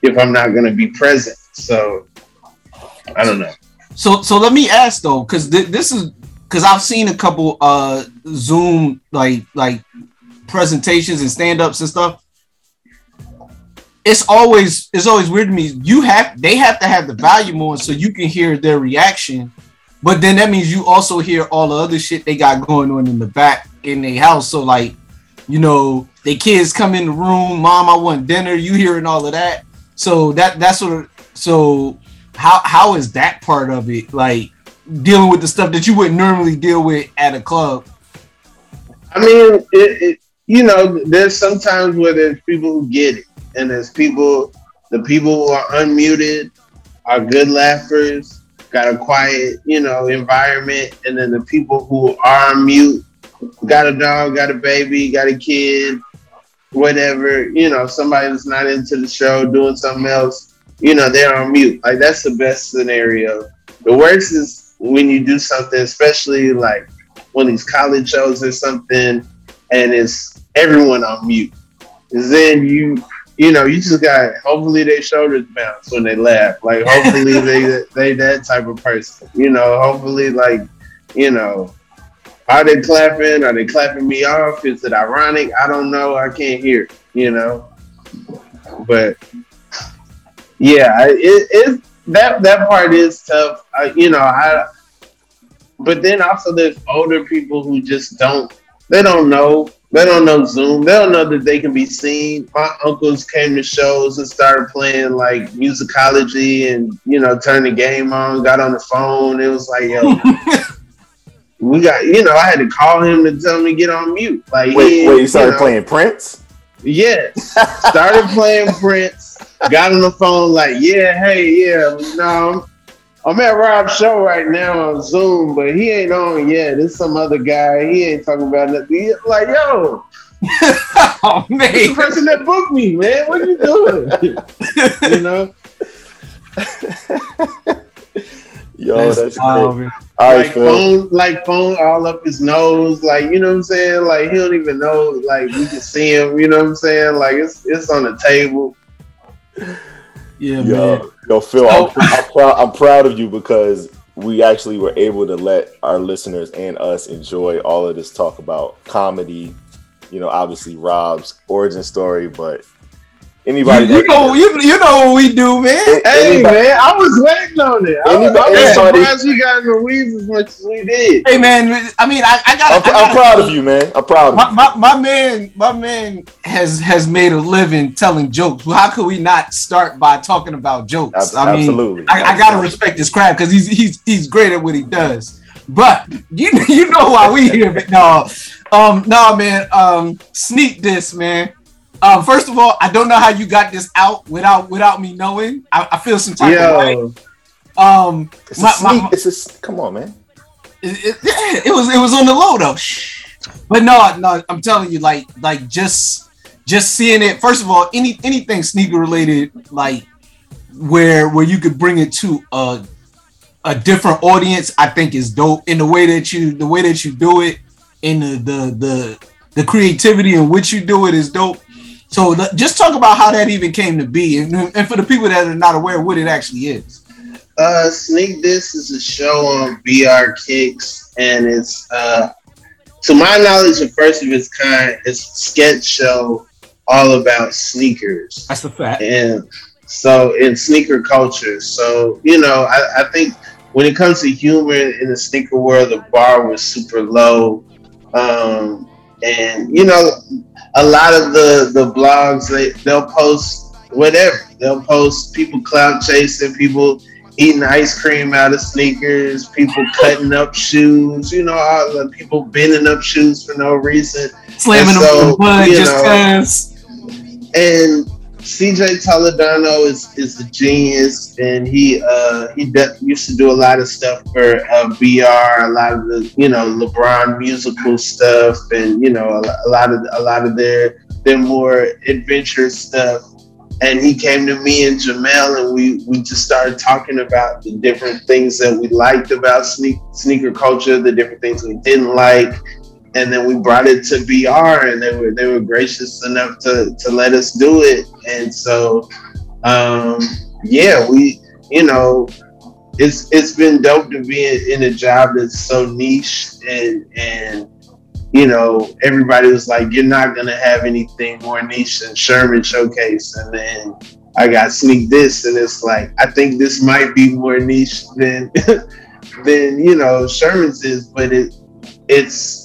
if I'm not going to be present so I don't know So so let me ask though, because th- this is because I've seen a couple uh Zoom like like presentations and stand ups and stuff. It's always it's always weird to me. You have they have to have the volume on so you can hear their reaction, but then that means you also hear all the other shit they got going on in the back in their house. So like, you know, the kids come in the room, mom, I want dinner. You hearing all of that. So that that's sort of so how how is that part of it like dealing with the stuff that you wouldn't normally deal with at a club I mean, it, it, you know, there's sometimes where there's people who get it, and there's people, the people who are unmuted are good laughers, got a quiet, you know, environment, and then the people who are mute got a dog, got a baby, got a kid, whatever, you know, somebody that's not into the show doing something else, you know, they're on mute. Like that's the best scenario. The worst is when you do something, especially like of these college shows or something, and it's everyone on mute. then you, you know, you just got hopefully their shoulders bounce when they laugh. Like hopefully *laughs* they they that type of person. You know, hopefully like, you know, are they clapping? Are they clapping me off? Is it ironic? I don't know. I can't hear. You know, but yeah, I- it, it that that part is tough. I, you know, I. But then also there's older people who just don't. They don't know. They don't know Zoom. They don't know that they can be seen. My uncles came to shows and started playing like musicology and you know turned the game on. Got on the phone. It was like yo. *laughs* We got, you know, I had to call him to tell him to get on mute. Like, Wait, he- wait, you started know, playing Prince? Yes. Started playing *laughs* Prince. Got on the phone like, yeah, hey, yeah, no, I'm, I'm at Rob's show right now on Zoom, but he ain't on yet. It's some other guy. He ain't talking about nothing. He- Like, yo, *laughs* oh man, it's the person that booked me, man. What are you doing? *laughs* you know, Yo, that's, wild, great. man. All right, like Phil. phone, like phone all up his nose, like you know what I'm saying. Like he don't even know, like we can see him. You know what I'm saying? Like it's it's on the table. yeah man Yo, Phil, I'm, I'm, proud, I'm proud of you because we actually were able to let our listeners and us enjoy all of this talk about comedy. You know, obviously Rob's origin story, but anybody you, you that- know you, you know what we do man Hey anybody- man, I was waiting on it. I was, Anybody- I was surprised we got in the weeds as much as we did. hey man i mean i, I got I'm, I'm proud of you, man. I'm proud of my, you. my, my man my man has has made a living telling jokes well, how could we not start by talking about jokes Ab- i mean absolutely. I, I gotta respect his craft because he's he's he's great at what he does. But you *laughs* you know why we here, but no, um, no man, um, sneak this man. Um, first of all, I don't know how you got this out without without me knowing. I, I feel some type of way. Yo, Um, It's my- a sneak. my- it's a, come on, man. it, it, yeah, it was it was on the low though. But no, no, I'm telling you, like like just just seeing it. First of all, any anything sneaker related, like where where you could bring it to a a different audience, I think is dope. In the way that you the way that you do it, in the the the, the creativity in which you do it is dope. So le- just talk about how that even came to be, and, and for the people that are not aware what it actually is. uh, Sneak This is a show on BR Kicks, and it's uh, to my knowledge, the first of its kind is a sketch show all about sneakers. That's the fact. And so in sneaker culture. So, you know, I, I think when it comes to humor in the sneaker world, the bar was super low. Um, and you know, a lot of the the blogs they they'll post whatever. They'll post people clout chasing, people eating ice cream out of sneakers, people *laughs* cutting up shoes, you know, all the people bending up shoes for no reason. Slamming And them so, with blood you just know, cause. and CJ Toledano is is a genius, and he uh he de- used to do a lot of stuff for uh, BR, a lot of the you know LeBron musical stuff, and you know a, a lot of a lot of their their more adventurous stuff. And he came to me and Jamel, and we we just started talking about the different things that we liked about sneak, sneaker culture, the different things we didn't like, and then we brought it to BR and they were they were gracious enough to to let us do it. And so um yeah we you know it's it's been dope to be in, in a job that's so niche and and you know everybody was like you're not gonna have anything more niche than Sherman Showcase. And then I got sneak this and it's like I think this might be more niche than *laughs* than you know Sherman's is but it it's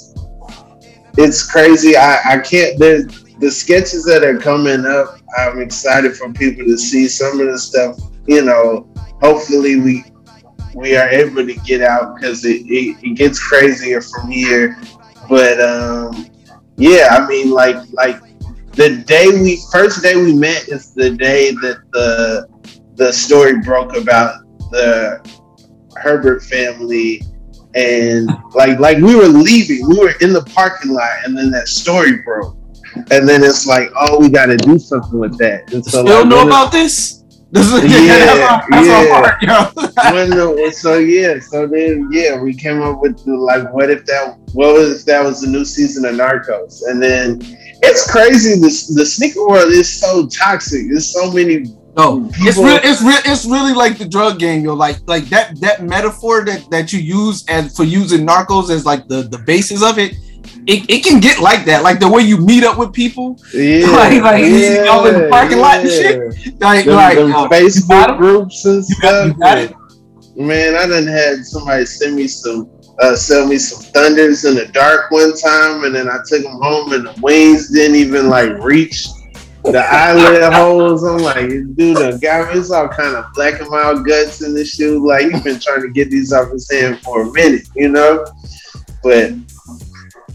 it's crazy. I, I can't. The sketches that are coming up, I'm excited for people to see some of the stuff. You know, hopefully we we are able to get out because it, it, it gets crazier from here. But um, yeah, I mean, like like the day we first day we met is the day that the the story broke about the Hebert family and like like we were leaving. We were in the parking lot and then that story broke. And then it's like oh we got to do something with that. And so You don't like, know about this? This is *laughs* yeah, that's our, that's our yeah. part, *laughs* when the, so yeah so then yeah we came up with the like what if that what was if that was the new season of narcos? And then it's crazy the, the sneaker world is so toxic. There's so many No, it's people- real. It's real. It's really like the drug game, yo. Like like that that metaphor that that you use as for using narcos as like the the basis of it. It, it can get like that, like the way you meet up with people, yeah *laughs* like like you see y'all in the parking lot and shit. Like them, like them uh, you Facebook it? groups and You got- you stuff. got it? Man, I done had somebody send me some, uh, sell me some thunders in the dark one time, and then I took them home, and the wings didn't even like reach the eyelid holes. I'm like, dude, the guy, it's all kind of black and mild guts in the shoe. Like he's been trying to get these off his hand for a minute, you know. But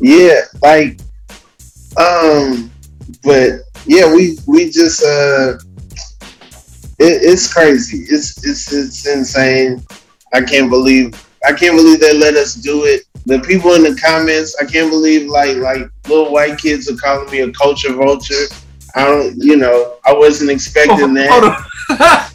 yeah, like, um, but yeah, we we just uh it, it's crazy. It's it's it's insane. I can't believe I can't believe they let us do it. The people in the comments, I can't believe like like little white kids are calling me a culture vulture. I don't, you know, I wasn't expecting oh, that. Hold on. *laughs*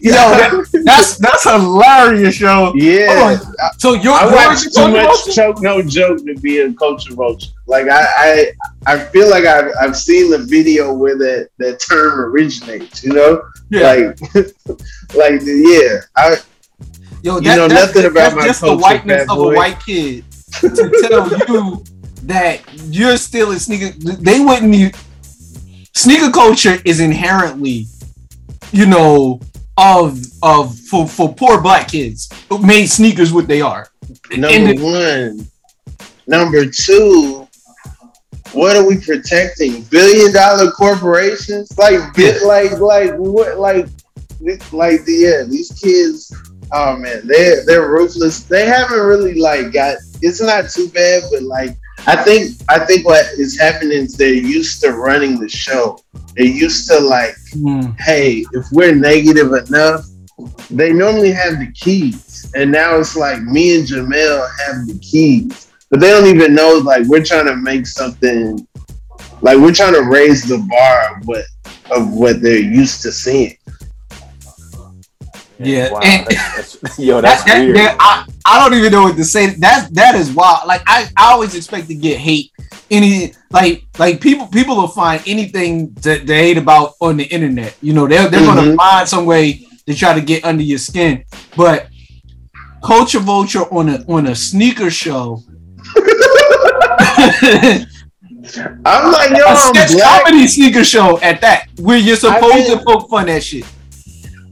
Yo, that, that's that's hilarious, yo. Yeah, So you're, I you're watch the too culture much choke no joke to be a culture vulture. Like I, I, I feel like I've, I've seen the video where that, that term originates. You know, Yeah. like, *laughs* like yeah. I Yo, You know that's, nothing about my just the whiteness of boy. a white kid to tell you *laughs* that you're still a sneaker. They wouldn't. Sneaker culture is inherently, you know, of of for for poor black kids who made sneakers what they are. Number one. Number two, what are we protecting? Billion dollar corporations? Like, bi- like, like, what, like, like, the, yeah, these kids, oh man, they're, they're ruthless. They haven't really, like, got, it's not too bad, but, like, I think, I think what is happening is they're used to running the show. They're used to, like, Hmm. hey, if we're negative enough, they normally have the keys. And now it's like me and Jamel have the keys. But they don't even know like we're trying to make something like we're trying to raise the bar of what of what they're used to seeing. Yeah, Wow, and- that's- that's- yo, that's that, that- weird. that- I, I don't even know what to say. That that is wild. Like I, I always expect to get hate. Any like like people people will find anything to, to hate about on the internet. You know, they're they're gonna Mhm. find some way to try to get under your skin. But culture vulture on a on a sneaker show. *laughs* I'm like, yo, a sketch black. comedy sneaker show at that, where you're supposed been- to poke fun at shit.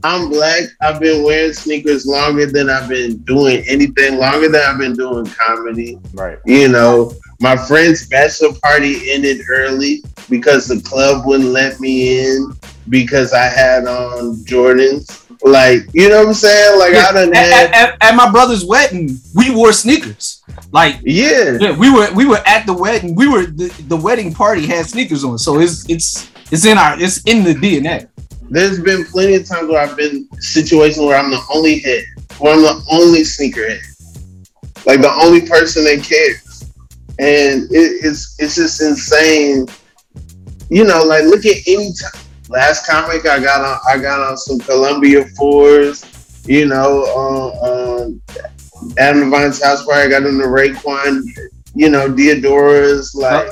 I'm black. I've been wearing sneakers longer than I've been doing anything, longer than I've been doing comedy. Right. You know, my friend's bachelor party ended early because the club wouldn't let me in because I had on Jordans. Like, you know what I'm saying? Like, I done at, had, at- at- at my brother's wedding, we wore sneakers. Like, yeah, yeah, we were we were at the wedding. We were the, the wedding party had sneakers on, so it's it's it's in our it's in the DNA. There's been plenty of times where I've been situations where I'm the only head, where I'm the only sneakerhead, like the only person that cares, and it, it's it's just insane. You know, like look at any time. Last comic I got on, I got on some Columbia fours. You know, uh, um, Adam Devine's house party. I got on the Raekwon. You know, Deodora's like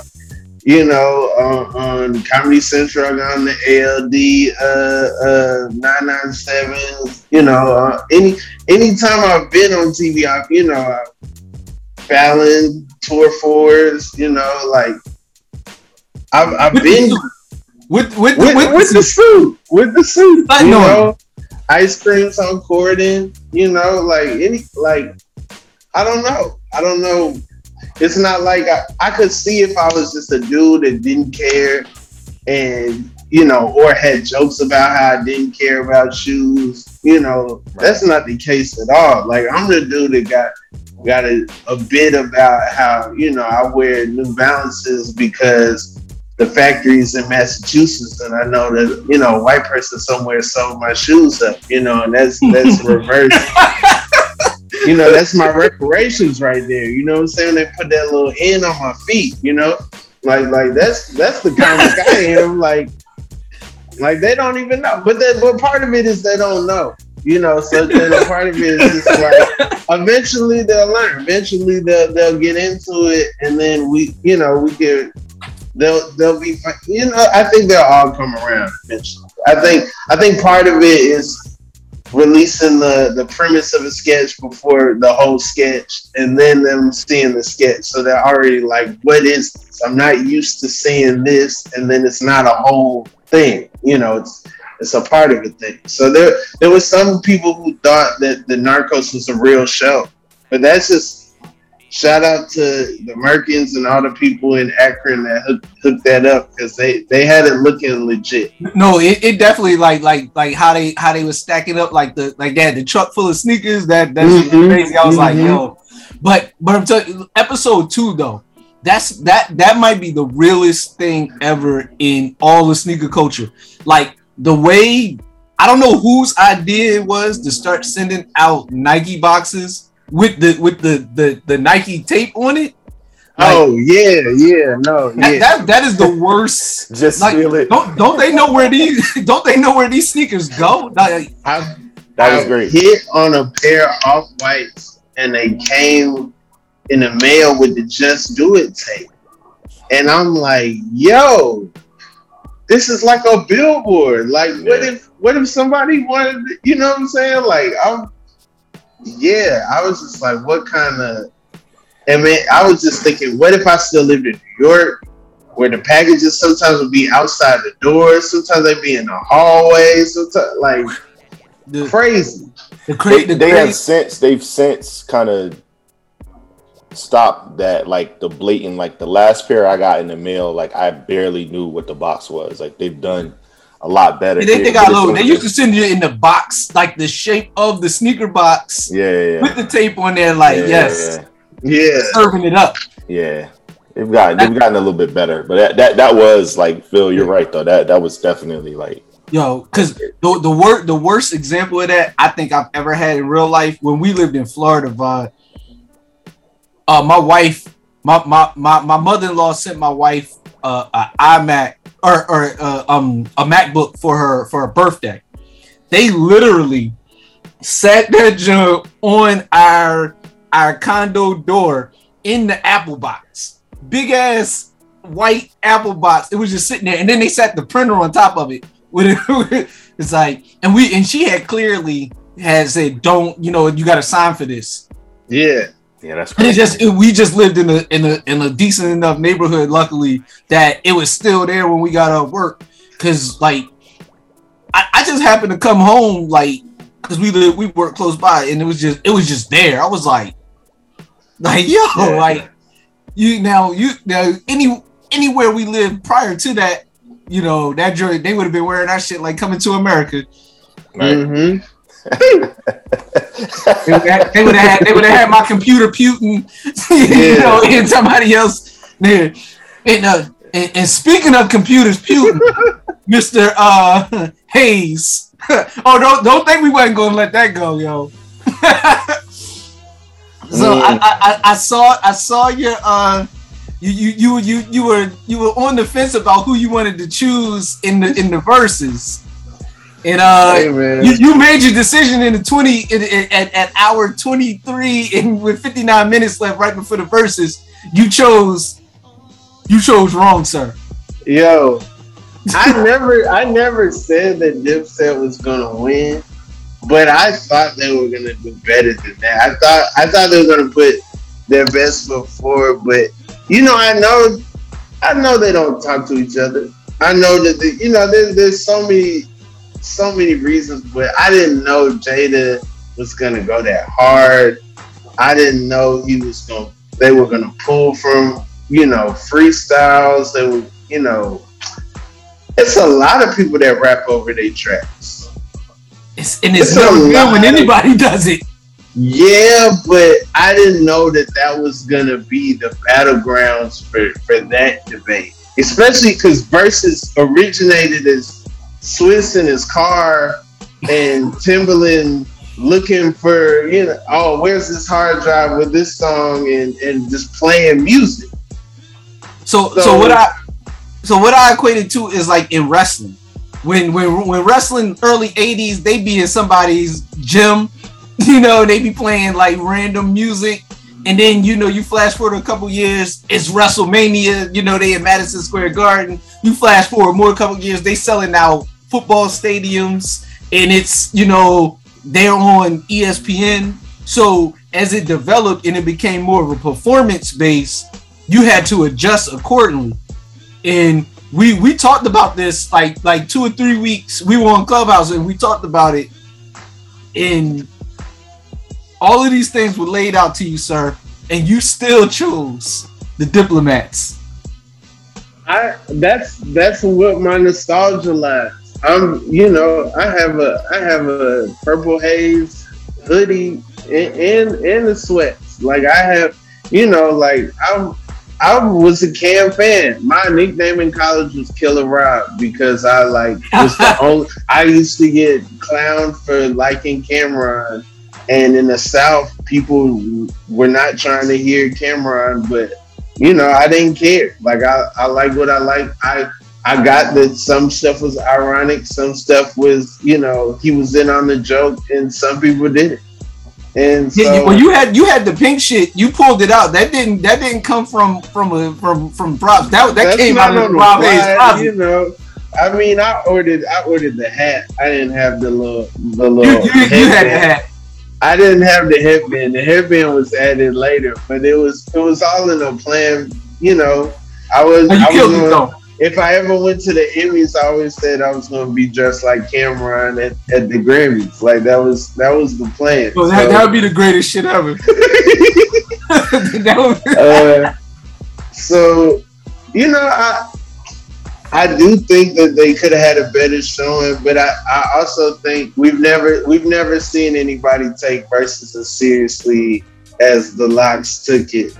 you know, uh, on Comedy Central, I got on the ALD uh, uh, 997. You know, uh, any anytime I've been on TV, I've, you know, I've Fallon, Tour Fours, you know, like, I've, I've been with with with, with, with the suit, with the suit, I you know. know, ice creams on Corden, you know, like any, like, I don't know, I don't know. It's not like I, I could see if I was just a dude that didn't care, and you know, or had jokes about how I didn't care about shoes. You know, that's not the case at all. Like I'm the dude that got got a, a bit about how you know I wear New Balances because the factories in Massachusetts, and I know that you know a white person somewhere sold my shoes up. You know, and that's that's *laughs* reverse. You know, that's my reparations right there. You know what I'm saying? They put that little N on my feet. You know, like like that's that's the kind of guy I am. *laughs* Like like they don't even know. But then, but part of it is they don't know. You know, so then a part of it is just like eventually they'll learn. Eventually they'll they'll get into it, and then we, you know, we get they'll they'll be. You know, I think they'll all come around eventually. I think I think part of it is releasing the the premise of a sketch before the whole sketch, and then them seeing the sketch, so they're already like, "What is this? I'm not used to seeing this," and then it's not a whole thing. You know, it's it's a part of a thing. So there there was some people who thought that the Narcos was a real show, but that's just shout out to the Merkins and all the people in Akron that hooked, hooked that up because they they had it looking legit. No, it, it definitely like like like how they how they was stacking up like the like they had the truck full of sneakers. That that's Mhm, crazy. I was like, mhm. yo, but but I'm telling episode two though, that's that that might be the realest thing ever in all the sneaker culture. Like the way I don't know whose idea it was to start sending out Nike boxes with the with the the, the Nike tape on it. Like, oh yeah, yeah, no, that, yeah. that that is the worst. *laughs* Just Like, feel it. don't don't they know where these *laughs* don't they know where these sneakers go? Like, I, That was I great. hit on a pair of off whites and they came in the mail with the Just Do It tape. And I'm like, yo, this is like a billboard. Like, what if what if somebody wanted you know what I'm saying? Like I'm yeah, I was just like, what kind of and man, I was just thinking, what if I still lived in New York? Where the packages sometimes would be outside the door, sometimes they'd be in the hallway, sometimes like the, crazy. the, They, the they cra- have since they've since kind of stopped that like the blatant like the last pair I got in the mail like I barely knew what the box was like they've done a lot better. they, they got But it's low. They used to send you in the box, like the shape of the sneaker box yeah yeah with the tape on there. Like, yeah, yes, yeah, Yeah. serving it up. yeah. They've got they've gotten a little bit better, but that that, that was like Phil. You're right though. That that was definitely like Yo, because the the wor- the worst example of that I think I've ever had in real life when we lived in Florida, Vod. Uh, my wife, my my my, my mother in law sent my wife uh, a iMac or or uh, um a MacBook for her for her birthday. They literally sat that junk on our our condo door in the Apple box, big ass white Apple box. It was just sitting there, and then they sat the printer on top of it. *laughs* It's like, and we and she had clearly had said, "Don't you know you got to sign for this." Yeah. Yeah, that's And *laughs* it just it, we just lived in a in a in a decent enough neighborhood, luckily, that it was still there when we got off work. Cause like I, I just happened to come home like because we live we work close by and it was just it was just there. I was like, like yo, Yeah. *laughs* like you now you now any anywhere we lived prior to that, you know, that joint they would have been wearing that shit like coming to America. Mm-hmm. *laughs* They would have they would have had they would have had my computer putin, *laughs* you Yeah. know, and somebody else there. And, uh, and, and speaking of computers putin, *laughs* Mister uh, Haze. *laughs* oh, don't don't think we wasn't gonna let that go, yo. so I, I I- I saw I saw your uh. You, you you you you were you were on the fence about who you wanted to choose in the in the Verzuz, and uh, Hey, you, you made your decision in the 20 in, in- at, at hour 23 and with 59 minutes left right before the Verzuz you chose you chose wrong sir Yo, *laughs* I never, I never said that Dipset was gonna win, but I thought they were gonna do better than that. I thought, I thought they were gonna put their best foot forward, but you know, I know, I know they don't talk to each other. I know that, the, you know, there's there's so many, so many reasons, but I didn't know Jada was gonna go that hard. I didn't know he was gonna, they were gonna pull from, you know, freestyles. They were, you know, it's a lot of people that rap over their tracks. it's, and it's It's never good when anybody *laughs* does it Yeah, but I didn't know that that was gonna be the battlegrounds for for that debate, especially because Verzuz originated as Swizz in his car and *laughs* Timbaland looking for you know oh where's this hard drive with this song and and just playing music. so, so So- what i so what i equated to is like in wrestling. When when when wrestling early 80s they be in somebody's gym *laughs* you know they be playing like random music. And then you know you flash forward a couple years it's wrestlemania you know they in madison square garden. You flash forward more a couple years they selling out football stadiums and it's you know they're on espn so as it developed and it became more of a performance base you had to adjust accordingly. And we we talked about this like like two or three weeks. We were on clubhouse and we talked about it. And all of these things were laid out to you sir and you still chose the diplomats. I that's that's what my nostalgia lies. I'm you know I have a I have a purple haze hoodie and and, and the sweats. Like I have you know like I'm I was a Cam fan. My nickname in college was Killer Rob because I like was the *laughs* only I used to get clowned for liking Cam'ron. And in the South, people were not trying to hear Cam'ron, but you know, I didn't care. Like I, I like what I like. I I got that some stuff was ironic, some stuff was, you know, he was in on the joke, and some people didn't. And so yeah, you- well you had you had the pink shit you pulled it out that didn't that didn't come from from a from from props that that came out of Rob fly, you know. I mean, I ordered I ordered the hat. I didn't have the little the little. you, you, you had the hat I didn't have the headband. The headband was added later, but it was it was all in a plan. You know, I was. Oh, you I was killed it though if I ever went to the Emmys, I always said I was going to be dressed like Cam'ron at, at the Grammys. Like that was that was the plan. well, that, So, that would be the greatest shit ever *laughs* *laughs* that would, uh, so you know, I I do think that they could have had a better showing, but I, I also think we've never we've never seen anybody take Verzuz as seriously as the LOX took it.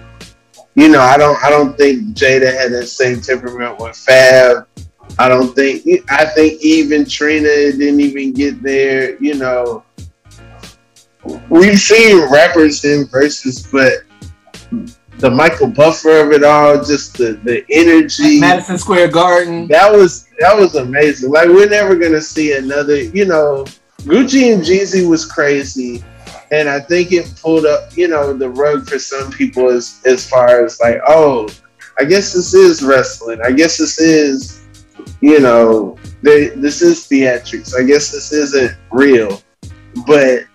You know, I don't I don't think Jada had that same temperament with Fab. I don't think I think even Trina didn't even get there, you know. We've seen rappers in Verzuz, but the Michael Buffer of it all, just the, the energy. Madison Square Garden That was that was amazing. Like we're never gonna see another. You know, Gucci and Jeezy was crazy, and I think it pulled up, you know, the rug for some people as as far as like, oh, I guess this is wrestling. I guess this is, you know, they, this is theatrics. I guess this isn't real, but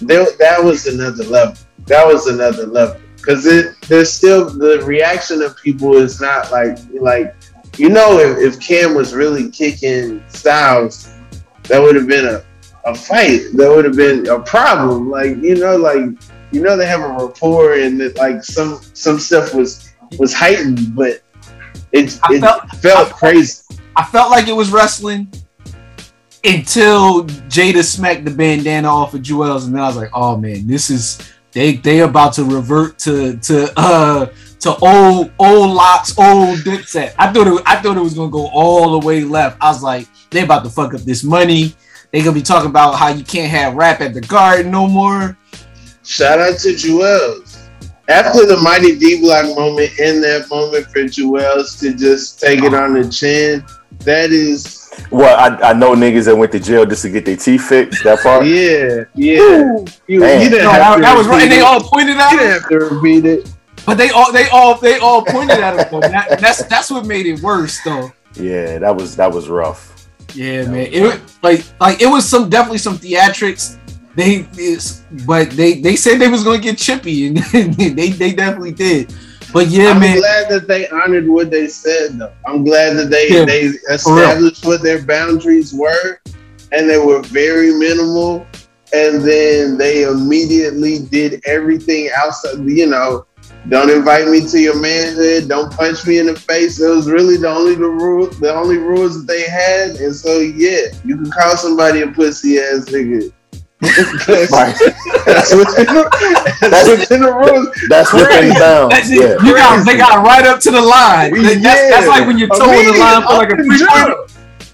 there, that was another level. that was another level because it there's still the reaction of people is not like like you know if, if Cam was really kicking Styles, that would have been a, a fight. That would have been a problem. Like you know, like you know they have a rapport and that like some some stuff was was heightened, but it I it felt- felt, crazy. I felt like it was wrestling until Jada smacked the bandana off of Joel's, and then I was like, "Oh man, this is they they about to revert to to uh to old old LOX, old dipset." I thought it I thought it was gonna go all the way left. I was like, they about to fuck up this money. They gonna be talking about how you can't have rap at the garden no more. Shout out to Juelz. After the Mighty D Block moment, in that moment for Juelz to just take it on the chin, that is, Well, I, I know niggas that went to jail just to get their teeth fixed. That part. *laughs* yeah, yeah. You, you didn't No, have that, to that was right, and they all pointed at You him. didn't have to repeat it. But they all they all they all pointed at him. That, that's that's what made it worse though. Yeah, that was that was rough. Yeah, man. It was like like it was some definitely some theatrics. They but they they said they was gonna get chippy *laughs* and they they definitely did. But yeah, I'm man. glad that they honored what they said, though. I'm glad that they Yeah, they established what their boundaries were, and they were very minimal. And then they immediately did everything outside. You know, don't invite me to your manhood. Don't punch me in the face. That was really the only the rule, the only rules that they had. And so, yeah, you can call somebody a pussy ass nigga. *laughs* Right. that's within the, that's within the rules. That's within Crazy. bounds. Yeah. You got they got right up to the line. That's, that's like when you're towing the line for like a three pointer.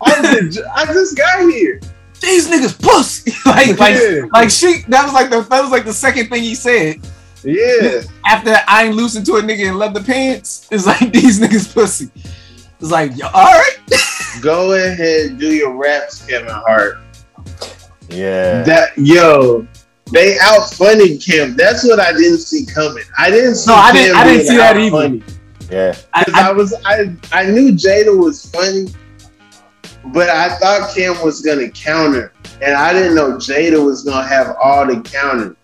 I just, I just got here. These niggas pussy. *laughs* like like Yeah. like she that was like the that was like the second thing he said. Yeah. *laughs* After I ain't loosened to a nigga and in leather pants, it's like *laughs* these niggas pussy. It's like, yo, all right. *laughs* Go ahead, do your raps, Kevin Hart. Yeah. That yo, they outfunnied Cam. That's what I didn't see coming. I didn't see. No, I didn't- I didn't see that either. outfunnied. Yeah. 'Cause I, was I I knew Jada was funny, but I thought Cam was gonna counter, and I didn't know Jada was gonna have all the counters.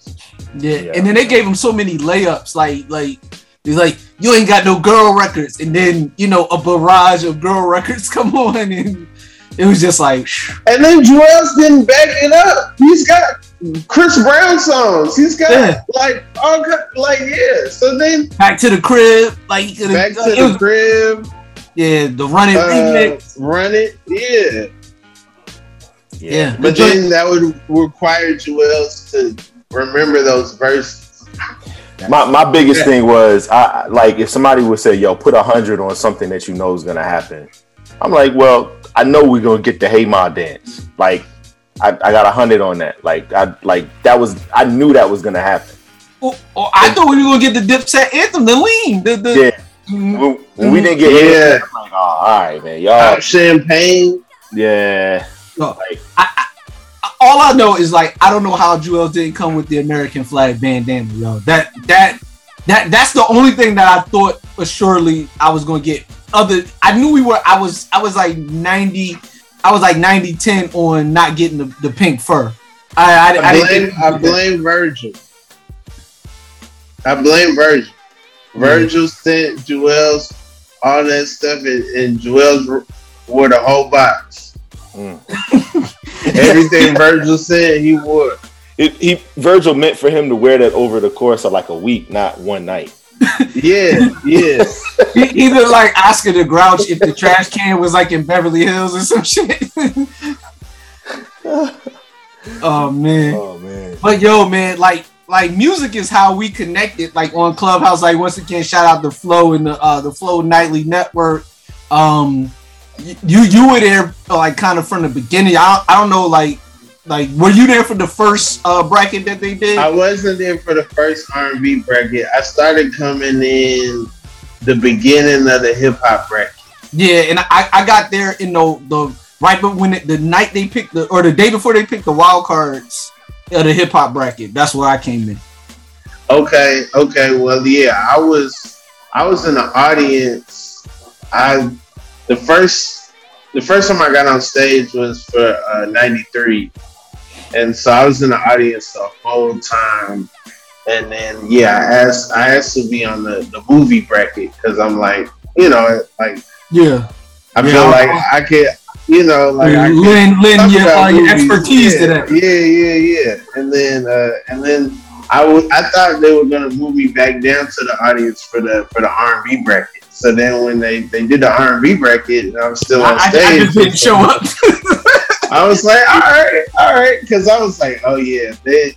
Yeah. And then they gave him so many layups, like like he's like, you ain't got no girl records, and then you know a barrage of girl *laughs* records come on, and it was just like, And then Juelz didn't back it up. He's got Chris Brown songs. He's got Yeah. like all like yeah. So then back to the crib, like back to it the was- crib, yeah, the running uh, remix, run it, yeah. yeah. But then that would require Juelz to remember those verses. My my biggest thing was I I- like if somebody would say, "Yo, put a hundred on something that you know is gonna happen." I'm like, well, I know we're gonna get the Hey Ma dance. Like, I, I got a hundred on that. Like, I like that was I knew that was gonna happen. Oh, oh, I thought we were gonna get the Dipset anthem, the lean, the the. Yeah. When, when we didn't get Yeah. it, I'm like, oh, all right, man, y'all. Pop champagne. Yeah. No, Like, I, I, all I know is like I don't know how Joel didn't come with the American flag bandana, yo. That that that that's the only thing that I thought for surely I was gonna get. Other, I knew we were. I was I was like ninety. I was like 90 10 on not getting the, the pink fur. I I, I, I didn't blame, I blame Virgil. I blame Virgil. Hmm. Virgil sent Juelz all that stuff, and, and Juelz wore the whole box. Mm. *laughs* Everything Virgil said, he would. it, he Virgil meant for him to wear that over the course of like a week, not one night. *laughs* Yeah, yeah. E- Either like Oscar the Grouch if the trash can was like in Beverly Hills or some shit. *laughs* oh man. Oh man. But yo, man, like like music is how we connected. Like on Clubhouse, like once again, shout out the Flow and the uh the Flow Nightly Network. Um, y- you you were there like kind of from the beginning. I I don't know like like were you there for the first uh bracket that they did? I wasn't there for the first R&B bracket. I started coming in the beginning of the hip hop bracket. Yeah, and I, I got there in the the right but when it, the night they picked the or the day before they picked the wild cards of the hip hop bracket. That's where I came in. Okay, okay. Well, yeah, I was I was in the audience. I the first the first time I got on stage was for uh, '93, and so I was in the audience the whole time. and then yeah, I asked I asked to be on the, the movie bracket because I'm like, you know, like Yeah. I Yeah, feel I- like I could, you know, like I could lend lend your, uh, your expertise yeah, to that. Yeah, yeah, yeah. And then uh and then I would I thought they were gonna move me back down to the audience for the for the R and B bracket. So then when they they did the R and B bracket and I was still on I, stage, I just didn't show up. *laughs* I was like, all right, all right, because I was like, oh yeah, they,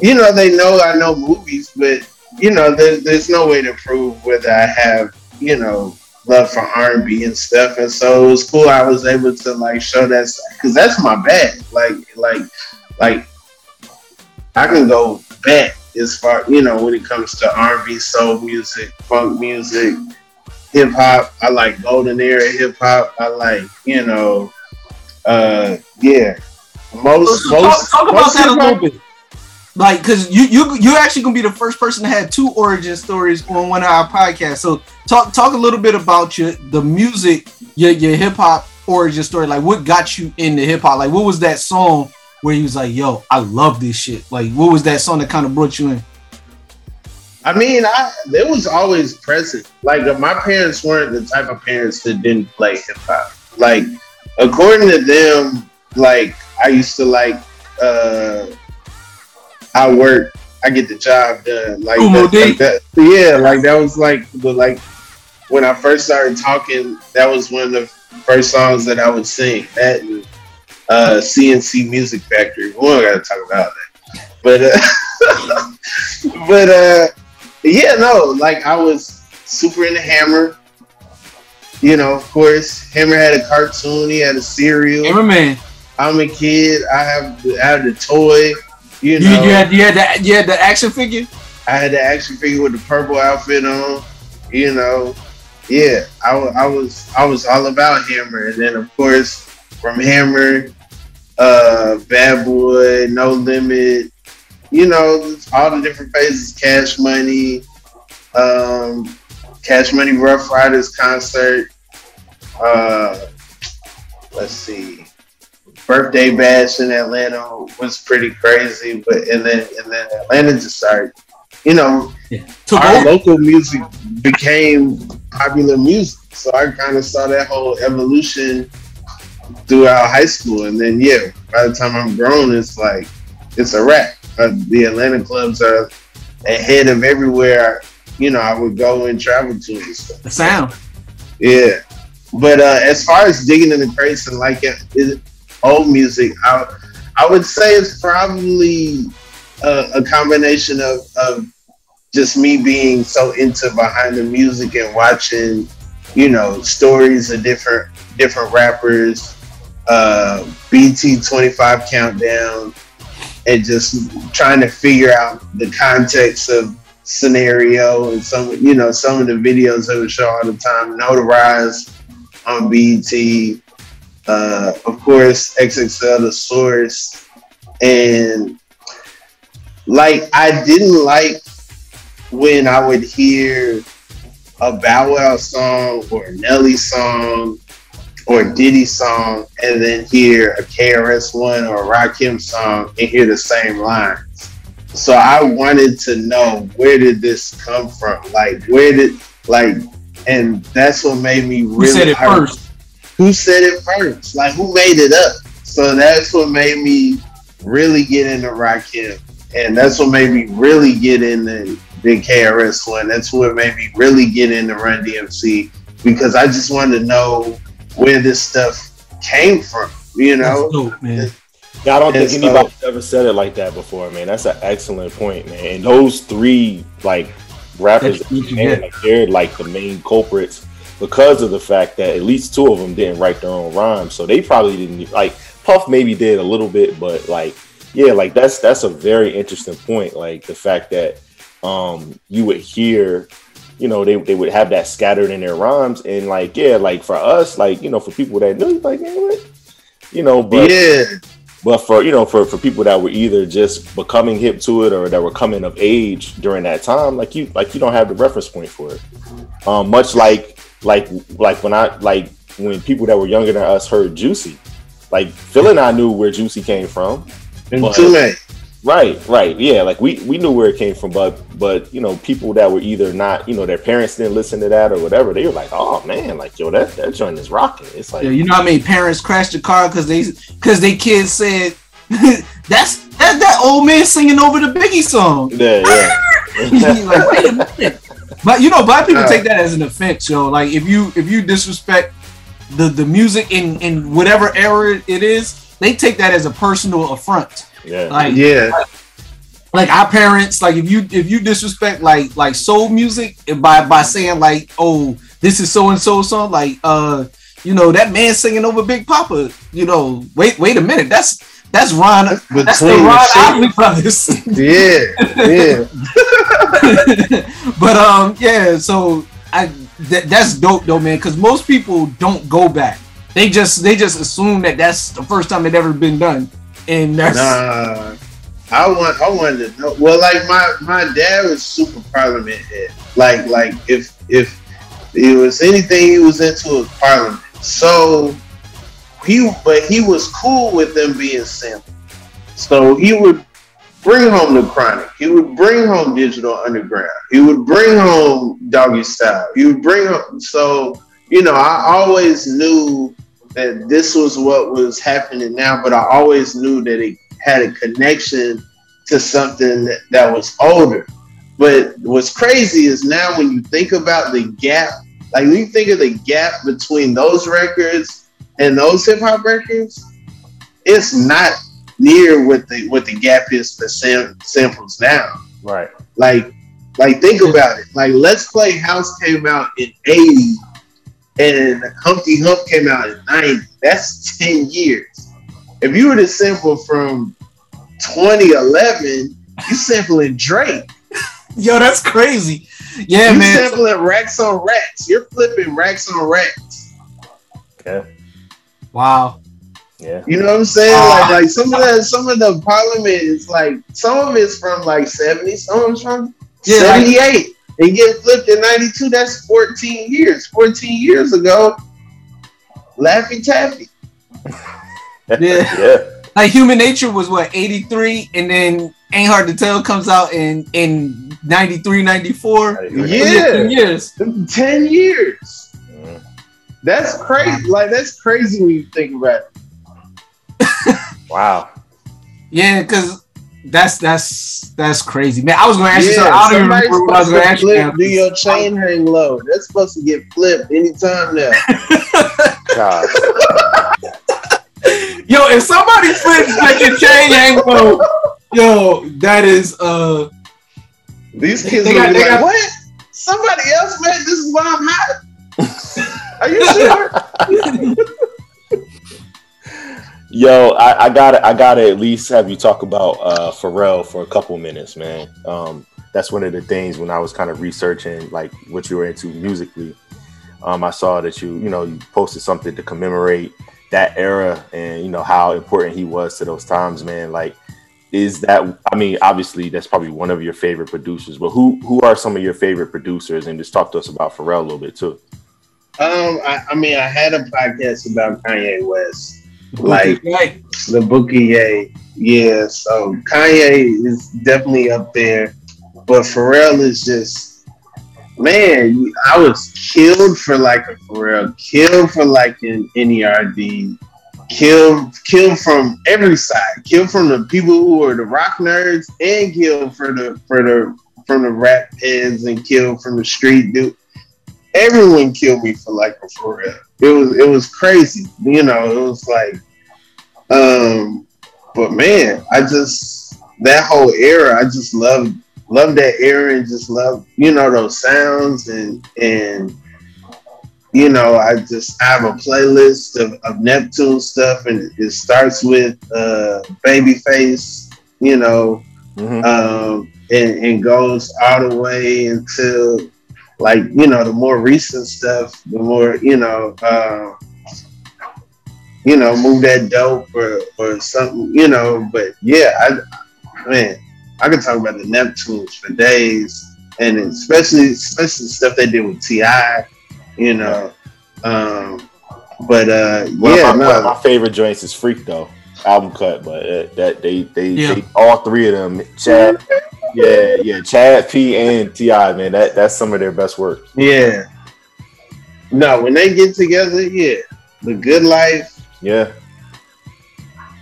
you know, they know I know movies, but you know, there's there's no way to prove whether I have, you know, love for R and stuff, and so it was cool. I was able to like show that because that's my bag. Like, like, like, I can go back as far, you know, when it comes to R and B, soul music, funk music, hip hop. I like golden era hip hop. I like, you know uh yeah most So talk, most talk about most that a little bit. Like, cause you you you're actually gonna be the first person to have two origin stories on one of our podcasts. So talk talk a little bit about your the music, your your hip hop origin story. Like, what got you into hip hop? Like, what was that song where you was like, "Yo, I love this shit"? Like, what was that song that kind of brought you in? I mean, I it was always present. Like uh, my parents weren't the type of parents that didn't play hip hop. Like according to them, like I used to like uh I work, I get the job done. Like, Umo that, like that. Yeah, like that was like the like when I first started talking, that was one of the first songs that I would sing. That and uh C+C Music Factory. We don't gotta talk about that. But uh *laughs* but uh yeah, no, like I was super into Hammer. You know, of course, Hammer had a cartoon. He had a cereal. Hammer Man. I'm a kid. I have I have the toy. You You, know, you had you had the you had the action figure. I had the action figure with the purple outfit on. You know, yeah, I, I was I was all about Hammer, and then of course from Hammer, uh, Bad Boy, No Limit. You know, all the different phases. Cash Money, um, Cash Money Rough Riders concert. Uh, let's see. Birthday bash in Atlanta was pretty crazy, but and then and then Atlanta just started, you know, Took our local music became popular music. So I kind of saw that whole evolution throughout high school, and then yeah, by the time I'm grown, it's like it's a wrap. Uh, the Atlanta clubs are ahead of everywhere. You know, I would go and travel to and stuff. The sound. Yeah, but uh, as far as digging in the crates and like it, it, old music, I I would say it's probably a, a combination of, of just me being so into behind the music and watching, you know, stories of different different rappers, uh, BET twenty five countdown, and just trying to figure out the context of scenario and some you know some of the videos that would show all the time notarized on BET uh of course XXL the source and like I didn't like when I would hear a Bow Wow song or a Nelly song or a Diddy song and then hear a KRS One or a Rakim song and hear the same lines. So I wanted to know where did this come from? Like where did like and that's what made me really Who said it first? who said it first? Like who made it up? So that's what made me really get into Rakim. And that's what made me really get into the KRS one. That's what made me really get into Run DMC because I just wanted to know where this stuff came from. You know? Dope, man. Yeah, I don't And think so- anybody ever said it like that before, man. That's an excellent point, man. And those three like rappers, That's what you man, like, they're like the main culprits because of the fact that at least two of them didn't write their own rhymes, so they probably didn't like Puff maybe did a little bit, but like yeah, like that's that's a very interesting point. Like the fact that um you would hear you know they, they would have that scattered in their rhymes and like yeah like for us like you know for people that knew like man, what? you know but yeah. but for you know, for for people that were either just becoming hip to it or that were coming of age during that time, like you like you don't have the reference point for it. Um, much like like like when I like when people that were younger than us heard Juicy, like Phil and I knew where Juicy came from. And But- Mtume. Right, right, yeah. Like we we knew where it came from, but but you know, people that were either not, you know, their parents didn't listen to that or whatever, they were like, oh man, like yo, that that joint is rocking. It's like Yeah, you know how many parents crashed the car because they because they kids said *laughs* that's that that old man singing over the Biggie song. yeah, yeah. *laughs* You're like, wait a minute. But you know, black people Uh. take that as an offense, yo. Like if you if you disrespect the the music in in whatever era it is, they take that as a personal affront. Yeah. Like Yeah. like our parents, like if you if you disrespect like like soul music by by saying like oh this is so and so song like uh you know that man singing over Big Poppa you know wait wait a minute that's that's Ron that's the Ron sheep. Brothers *laughs* Yeah. Yeah. but um yeah so I that, that's dope though man because most people don't go back they just they just assume that that's the first time it ever been done and that's Nah. I want I wanted to know. Well, like my my dad was super parliament head. Like like if if it was anything he was into was parliament. So he but he was cool with them being sampled. So he would bring home the chronic. He would bring home digital underground. He would bring home doggy style. He would bring home so you know, I always knew that this was what was happening now, but I always knew that it had a connection to something that, that was older. But what's crazy is now when you think about the gap, like when you think of the gap between those records and those hip hop records, it's not near what the what the gap is for sam- samples now. Right. Like, like think about it. Like, Let's Play House came out in '80, and the Humpty Hump came out in '90. That's ten years. If you were to sample from 2011, you sampling Drake. *laughs* yo that's crazy yeah you man sampling racks on racks. You're flipping racks on racks. Okay. wow Yeah. You know what I'm saying? Ah. like, like some of the some of the parliament is like some of it's from like 70, some of it's from Yeah, like- 78. And get flipped in 92. That's 14 years. 14 years ago, Laffy Taffy. *laughs* Yeah. yeah. Like Human Nature was what 83 and then Ain't Hard to Tell comes out in in 93 94. Yeah. 10 years. 10 years. Mm. That's crazy. Like, that's crazy when you think about it. Wow. Yeah, cuz that's that's that's crazy. Man, I was going to ask you something. I don't even remember what I was going to to ask you. do your chain hang low. That's supposed to get flipped anytime now. *laughs* God. Yo, if somebody flips like a chain hang low, yo, that is uh These kids They will got- they like, got- what? Somebody else made this is why I'm hot. Are you sure? *laughs* Yo, I, I gotta I gotta at least have you talk about uh Pharrell for a couple minutes, man. Um that's one of the things when I was kind of researching like what you were into musically. Um I saw that you, you know, you posted something to commemorate that era and you know how important he was to those times, man. Like is that I mean, obviously that's probably one of your favorite producers, but who who are some of your favorite producers and just talk to us about Pharrell a little bit too. Um, I, I mean, I had a podcast about Kanye West, like the Bookie Ye. Yeah, so Kanye is definitely up there, but Pharrell is just man. I was killed for like a Pharrell, killed for like an Nerd, killed killed from every side, killed from the people who are the rock nerds, and killed for the for the from the rap heads, and killed from the street dude everyone killed me for like a Pharrell. It was it was crazy. You know, it was like um but man, I just that whole era, I just love love that era and just love, you know, those sounds and and you know, I just I have a playlist of, of Neptune stuff and it starts with uh Babyface, you know, um and, and goes all the way until like you know the more recent stuff the more you know uh, you know move that dope or or something you know but yeah i man i could talk about the neptunes for days and especially especially the stuff they did with T.I. you know um but uh One yeah of my, no. one of my favorite joints is Freak though. album cut, but uh, that they they, Yeah. they all three of them, Chad, yeah, yeah, Chad P and T.I., man, that that's some of their best work. Yeah. No, when they get together, yeah. The Good Life, Yeah.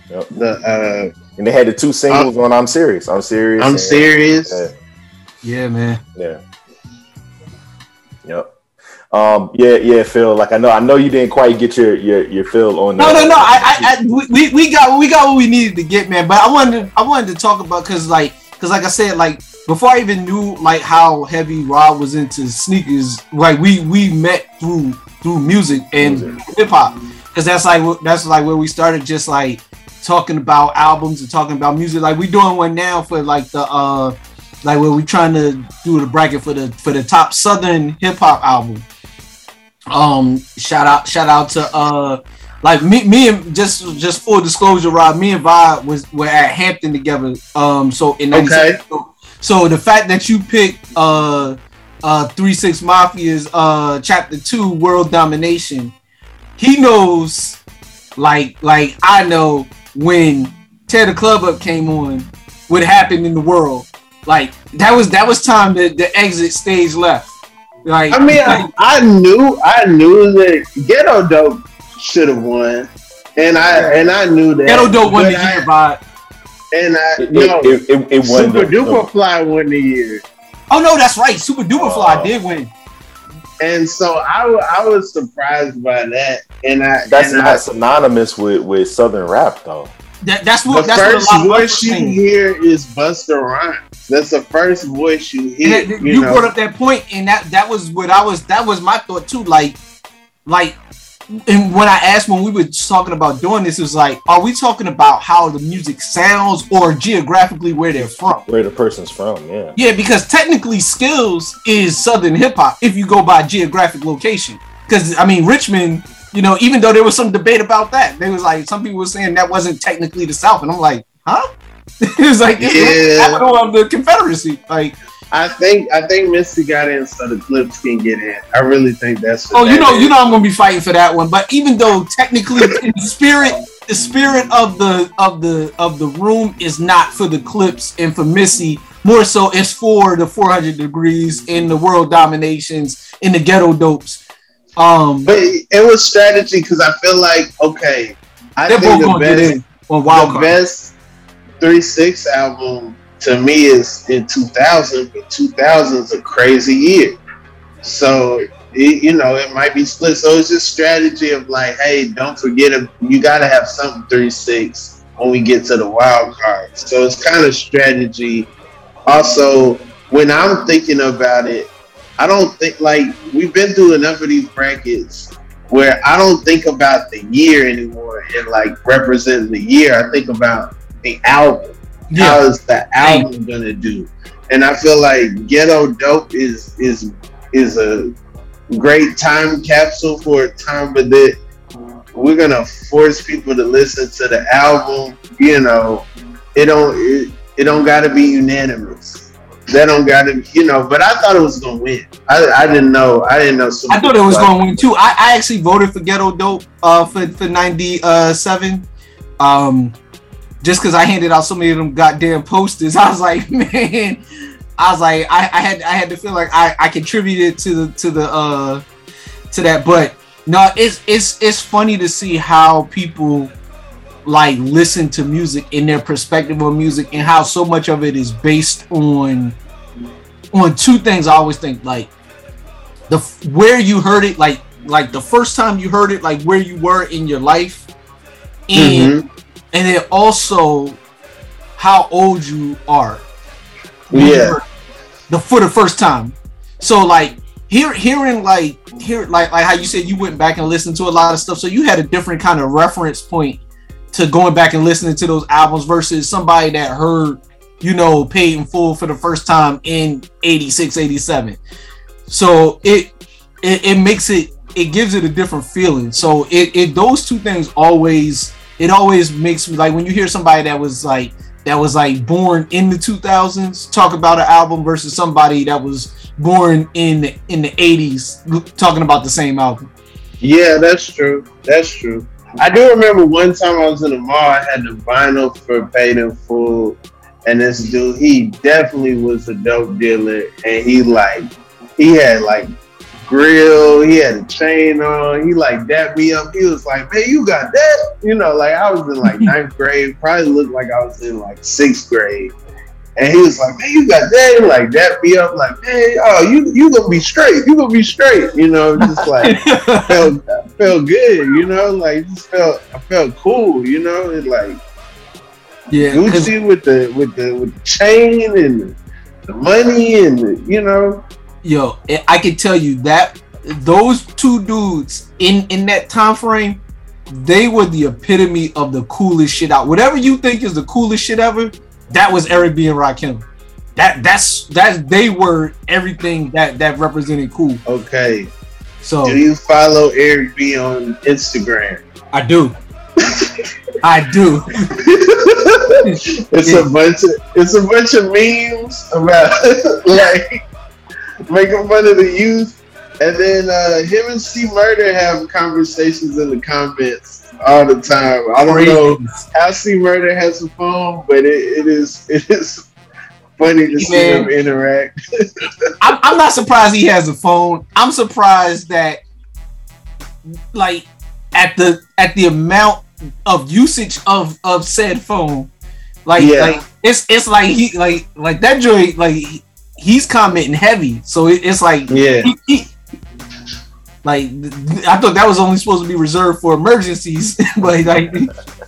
Yep. the uh And they had the two singles on "I'm Serious." I'm serious. I'm and- serious. Yeah. Yeah, man. Yeah. Yep. Um. Yeah. Yeah. Phil. Like I know. I know you didn't quite get your your your fill on. No, that. no, no. I, I, I we, we got we got what we needed to get, man. But I wanted to, I wanted to talk about because like because like I said, like before I even knew like how heavy Rob was into sneakers, like we we met through through music and hip hop because that's like that's like where we started just like talking about albums and talking about music. Like we doing one now for like the uh like where we trying to do the bracket for the for the top southern hip hop album. Um, shout out, shout out to uh, like me, me and just just full disclosure, Rob. Me and Vi was were at Hampton together. Um, so in Okay. 97 so, so the fact that you picked uh uh three six mafia's uh chapter two world domination, he knows like like I know when Tear the Club Up came on, what happened in the world. Like that was that was time that the exit stage left. Like I mean, I, I knew, I knew that Ghetto Dope should have won, and I and I knew that Ghetto Dope won but the I- year, but and I It, no, it, it, it won Super the- Duper Fly won the year, oh no, that's right. Supa Dupa Fly Oh. did win. and so I, I was surprised by that, and I That's and not I, synonymous with with southern rap though. That, that's the what that's first what a lot voice you saying. hear is Busta Rhymes. That's the first voice you hear. that- you you know? brought up that point, and that that was what I was. That was my thought too. Like, like, and when I asked when we were talking about doing this, it was like, are we talking about how the music sounds or geographically where they're from? Where the person's from, yeah. Yeah, because technically, Skillz is Southern hip hop if you go by geographic location. Because I mean, Richmond, you know, even though there was some debate about that, they was like some people were saying that wasn't technically the South, and I'm like, huh? *laughs* it was like it's the Yeah. capital of the Confederacy. Like, I think I think Missy got in so the Clipse can get in. I really think that's. oh, what you know, is. you know, I'm gonna be fighting for that one. But even though technically, *laughs* in the spirit, the spirit of the of the of the room is not for the Clipse and for Missy. More so, it's for the 400 degrees in the world dominations in the ghetto dopes. Um, But it was strategy because I feel like okay, I they're think both the best in on wild the best three six album to me is in 2000, but 2000 is a crazy year. So it, you know it might be split. So it's just strategy of like, hey, don't forget it. You got to have something three six when we get to the wild card. So it's kind of strategy. Also, when I'm thinking about it, I don't think like we've been through enough of these brackets where I don't think about the year anymore and like representing the year. I think about the album. How is the album gonna do? And I feel like Ghetto Dope is is is a great time capsule for a time, but that we're gonna force people to listen to the album. You know, it don't it, it don't gotta be unanimous. That don't gotta you know. But I thought it was gonna win. I, I didn't know. I didn't know. I thought it was to win too. I, I actually voted for Ghetto Dope uh, for for ninety seven, um, just because I handed out so many of them goddamn posters. *laughs* I was like, man, I was like, I, I had I had to feel like I, I contributed to the to the uh to that. But no, it's it's it's funny to see how people like listen to music in their perspective on music and how so much of it is based on on two things. I always think like the where you heard it, like like the first time you heard it, like where you were in your life, and and then also how old you are. Yeah. The for the first time. So like hear hearing like hear like like how you said you went back and listened to a lot of stuff. So you had a different kind of reference point to going back and listening to those albums versus somebody that heard, you know, paid in full for the first time in 86, 87 so it, it it makes it it gives it a different feeling so it, it those two things always it always makes me like when you hear somebody that was like that was like born in the 2000s talk about an album versus somebody that was born in the, in the 80s talking about the same album Yeah, that's true. That's true. I do remember one time I was in the mall. I had the vinyl for Paid in Full, and this dude, he definitely was a dope dealer, and he like, he had like grill, he had a chain on, he like dapped me up. He was like, "Man, you got that?" You know, like I was in like ninth grade, probably looked like I was in like sixth grade. And he was like, "Man, you got that?" He like that me up, like, "Man, oh, you you gonna be straight? You gonna be straight?" You know, just like *laughs* felt felt good. You know, like just felt I felt cool. You know, it like Yeah, Gucci with the with the with the chain and the, the money and the, you know. Yo, I- can tell you that those two dudes in in that time frame, they were the epitome of the coolest shit out. Whatever you think is the coolest shit ever, that was Eric B and Rakim. That that's that they were everything that that represented cool. Okay. So Do you follow Eric B on Instagram? I do. I do. *laughs* *laughs* it's a bunch of it's a bunch of memes about *laughs* like making fun of the youth, and then uh, him and C Murder have conversations in the comments all the time. I don't know how C Murder has a phone, but it, it is *laughs* it is funny to see Man. them interact. *laughs* I'm, I'm not surprised he has a phone. I'm surprised that like at the at the amount of usage of of said phone. Like, Yeah. like it's it's like he like like that joint like he- he's commenting heavy. So it, it's like Yeah. he- he- like I thought that was only supposed to be reserved for emergencies, *laughs* but like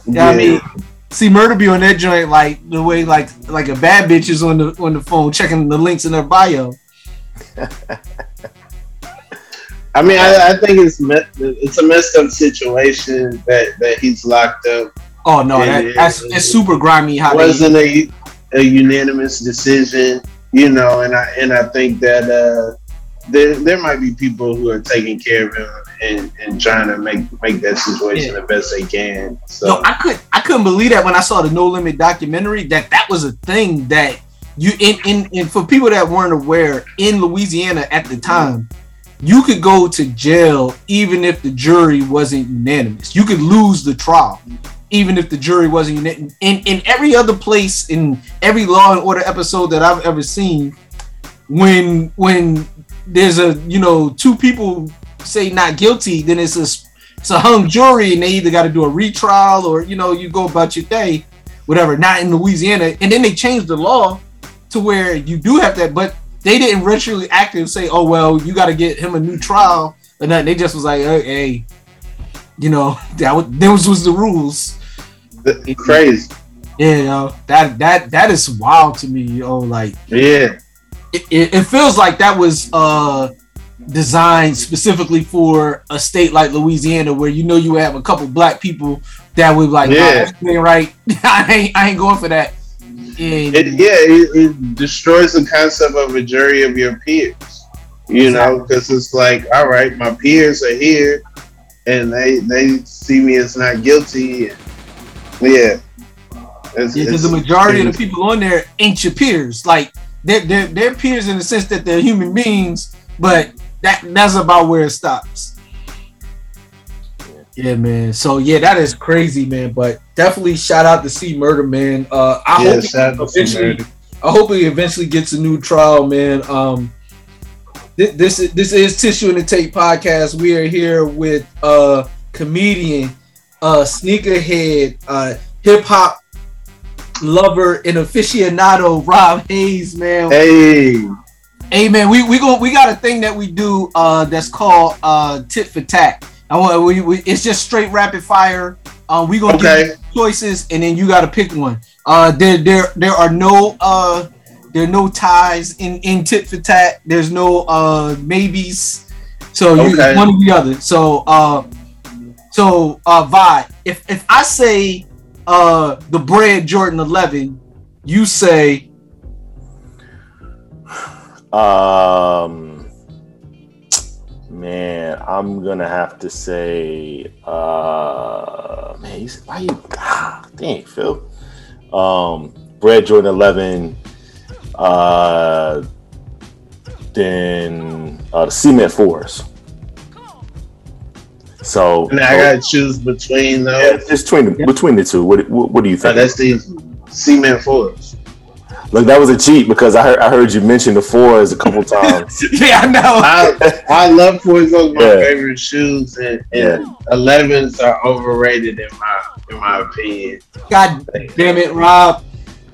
yeah, I mean C Murder be on that joint like the way like like a bad bitch is on the on the phone checking the links in their bio. *laughs* I mean, I, I think it's it's a messed up situation that that he's locked up. Oh no, that, that's it's super grimy how It wasn't a, a unanimous decision, you know, and I and I think that uh, there there might be people who are taking care of him and, and trying to make make that situation the best they can. So Yo, I could I couldn't believe that when I saw the No Limit documentary that that was a thing that you in in, in for people that weren't aware in Louisiana at the time you could go to jail even if the jury wasn't unanimous. You could lose the trial even if the jury wasn't unanimous. In in every other place in every Law and Order episode that I've ever seen, when when there's a you know two people say not guilty, then it's a it's a hung jury and they either got to do a retrial or you know you go about your day, whatever. Not in Louisiana, and then they changed the law to where you do have that, but they didn't retroactively act and say, oh well, you got to get him a new trial or nothing. They just was like, hey, hey you know that was those was the rules. Crazy. Yeah, yo, that that that is wild to me, yo. Like, yeah, it, it, it feels like that was uh designed specifically for a state like Louisiana, where you know you have a couple black people that would like, Yeah. ain't right. *laughs* I ain't I ain't going for that. And it, yeah, it, it destroys the concept of a jury of your peers. You know, because it's like, all right, my peers are here, and they they see me as not guilty. And, yeah, It's- Yeah, because the majority of the people on there ain't your peers. Like they're, they're they're peers in the sense that they're human beings, but that that's about where it stops. Yeah, man. So yeah, that is crazy, man. But definitely shout out to C Murder, man. Uh, I Yeah, hope shout out eventually, Murder. I hope he eventually gets a new trial, man. Um, thi- this is this is Tissue and the Tape podcast. We are here with uh comedian, uh sneakerhead, uh hip hop lover and aficionado Rob Haze, man. Hey, Hey man, we we go we got a thing that we do uh that's called uh tit for tat. I want we, we it's just straight rapid fire. Um we gonna Okay. give choices and then you gotta pick one. Uh there there there are no uh there are no ties in in tit for tat. There's no uh maybes. So you one or the other. So uh so uh Vi, if if I say uh the bread Jordan 11, you say Um, man, I'm gonna have to say, uh, man, he's, why you? Ah, dang, Phil. Um, Bred Jordan 11. Uh, then uh, the Cement Fours. So And I gotta choose between yeah, just between the, between the two. What, what what do you Oh, think? that's the cement fours. Look, that was a cheat because I heard I heard you mention the fours a couple *laughs* times. yeah, I know. I I love fours. Those are my Yeah. favorite shoes, and, and 11s are overrated in my in my opinion. God damn it, Rob.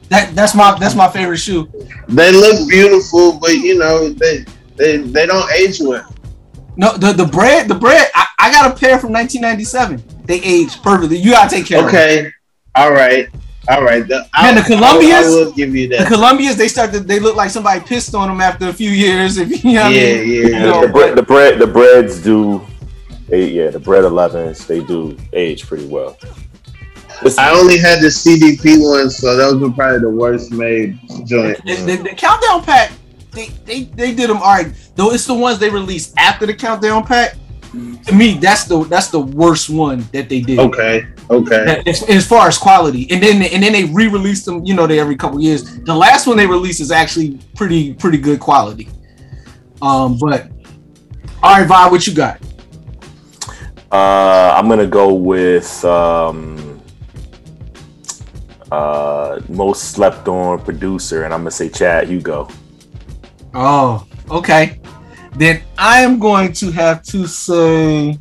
That that's my that's my favorite shoe. They look beautiful, but you know they they they don't age well. No, the the bread, the bread. I, I got a pair from 1997. They aged perfectly. You gotta take care of them. Okay, all right, all right. The, Man, the Columbias, I, I will give you that. the that. Columbias, they start to they look like somebody pissed on them after a few years. If you know what I Yeah, mean. yeah. You know, the, bread, the bread, the breads do. They, yeah, the bread 11s they do age pretty well. Listen, I only had the CDP ones, so those were probably the worst made joint. the, the, the countdown pack, they, they they did them all right. Though it's the ones they released after the countdown pack. To me, that's the that's the worst one that they did. Okay, okay. As, as far as quality, and then and then they re-release them. You know, they every couple years. The last one they released is actually pretty pretty good quality. Um, but all right, Vi, what you got? uh, I'm gonna go with um, uh, most slept on producer, and I'm gonna say Chad Hugo. Oh, okay. Then I am going to have to say,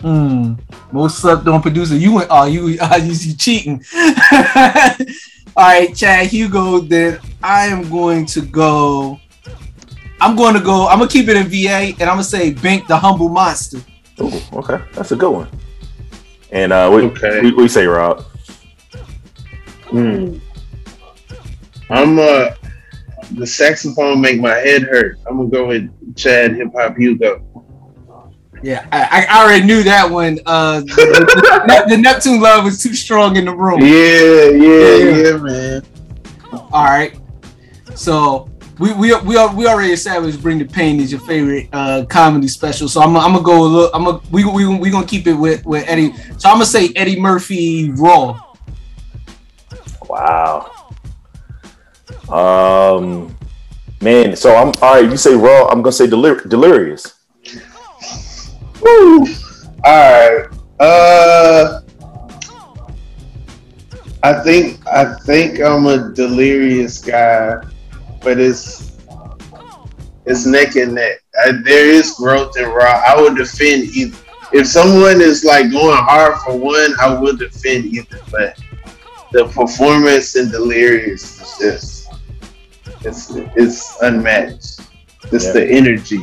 hmm, most slept on producer. You went, oh, you, uh, *laughs* you, you cheating. *laughs* All right, Chad Hugo. Then I am going to go. I'm going to go. I'm gonna keep it in VA, and I'm gonna say Bink the humble monster. Ooh, okay, that's a good one. And uh, what, Okay. what, what you say, Rob? Hmm. I'm uh the saxophone make my head hurt. I'm gonna go with Chad Hip Hop Hugo. Yeah, I, I already knew that one. Uh, the, the- the Neptune love was too strong in the room. Yeah, yeah, Yeah. yeah, man. All right. So we we we are, we already established Bring the Pain is your favorite uh, comedy special. So I'm I'm gonna go a little. I'm gonna we we we gonna keep it with with Eddie. So I'm gonna say Eddie Murphy Raw. Wow. Um, man. So I'm all right. You say raw. I'm gonna say delir- delirious. Woo. All right. Uh, I think I think I'm a delirious guy, but it's it's neck and neck. I, there is growth in Raw. I would defend either. If someone is like going hard for one, I would defend either. But the performance in Delirious is just it's it's unmatched. It's Yeah. the energy.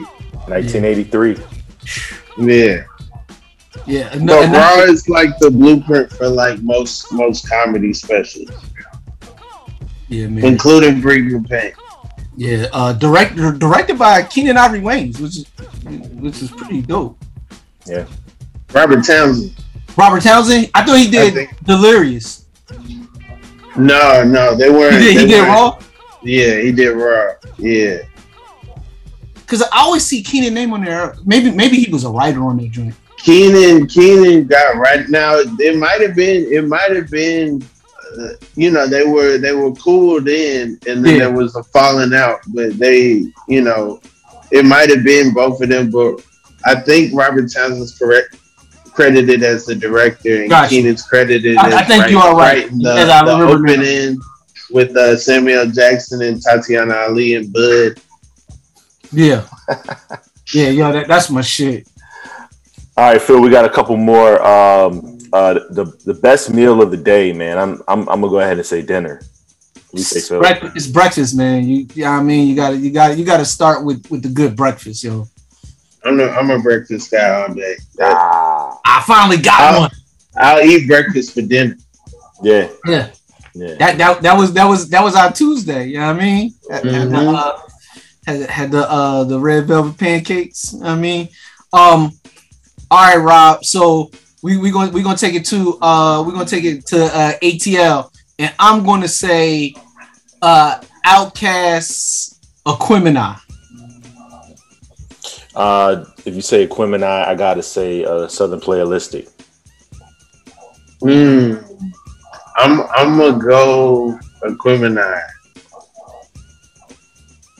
1983. Yeah. Yeah. No, and- Raw is like the blueprint for like most most comedy specials, yeah, man. including Bring Your Pain. Yeah. Uh, director directed by Keenen Ivory Wayans, which is which is pretty dope. Yeah. Robert Townsend. Robert Townsend. I thought he did think- Delirious. No, no, they weren't. He did, he did weren't- Raw. Yeah, he did Raw. Yeah. Because I always see Keenen name on there. Maybe maybe he was a writer on that joint. Keenen, Keenen got right now. It might have been. It might have been. Uh, you know, they were they were cool then, and then Yeah. there was a falling out. But they, you know, it might have been both of them. But I think Robert Townsend's correct credited as the director, and Gotcha. Keenen's credited. I- as I think you are right, The, as I the remember now. Opening with uh, Samuel Jackson and Tatiana Ali and Bud. Yeah. *laughs* yeah, yo, that, that's my shit. All right, Phil. We got a couple more. Um, uh, the the best meal of the day, man. I'm I'm, I'm gonna go ahead and say dinner. What do say, Phil? Breakfast, it's breakfast, man. You, yeah, I mean, you got to, you got, to you got to start with with the good breakfast, yo. I'm a, I'm a breakfast guy all day. Ah, I finally got I'll- one. I'll eat breakfast for dinner. yeah, Yeah, yeah. that, that that was that was that was our Tuesday. You know what I mean? Had, had the, Mhm. uh, had, had the uh the red velvet pancakes. I mean, um, all right, Rob. So we we going we gonna take it to uh we're gonna take it to uh ATL, and I'm gonna say uh OutKast Aquemini. Uh, if you say Aquemini, I gotta say uh, Southern Playalistic. Mm. I'm I'm gonna go Aquemini,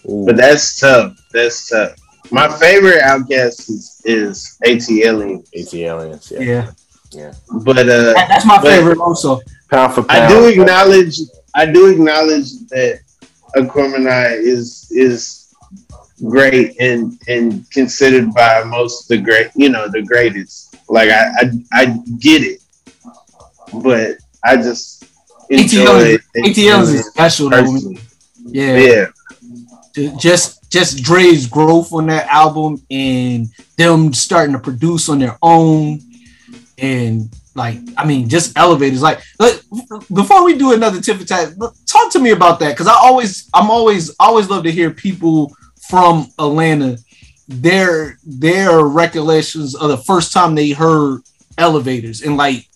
Ooh. but that's tough. That's tough. My favorite OutKast is, is ATLien. AT Aliens, yeah. Yeah. Yeah. But uh, That's my but favorite also. Pound for pound. I do acknowledge. I do acknowledge that Aquemini is is great and and considered by most the great. You know, the greatest. Like I I, I get it, but I just enjoy ATL is special though. Yeah. Yeah. Just just Dre's growth on that album and them starting to produce on their own and like I mean just elevators like let- before we do another tip for tat talk to me about that because I always I'm always always love to hear people from Atlanta their their recollections of the first time they heard elevators and like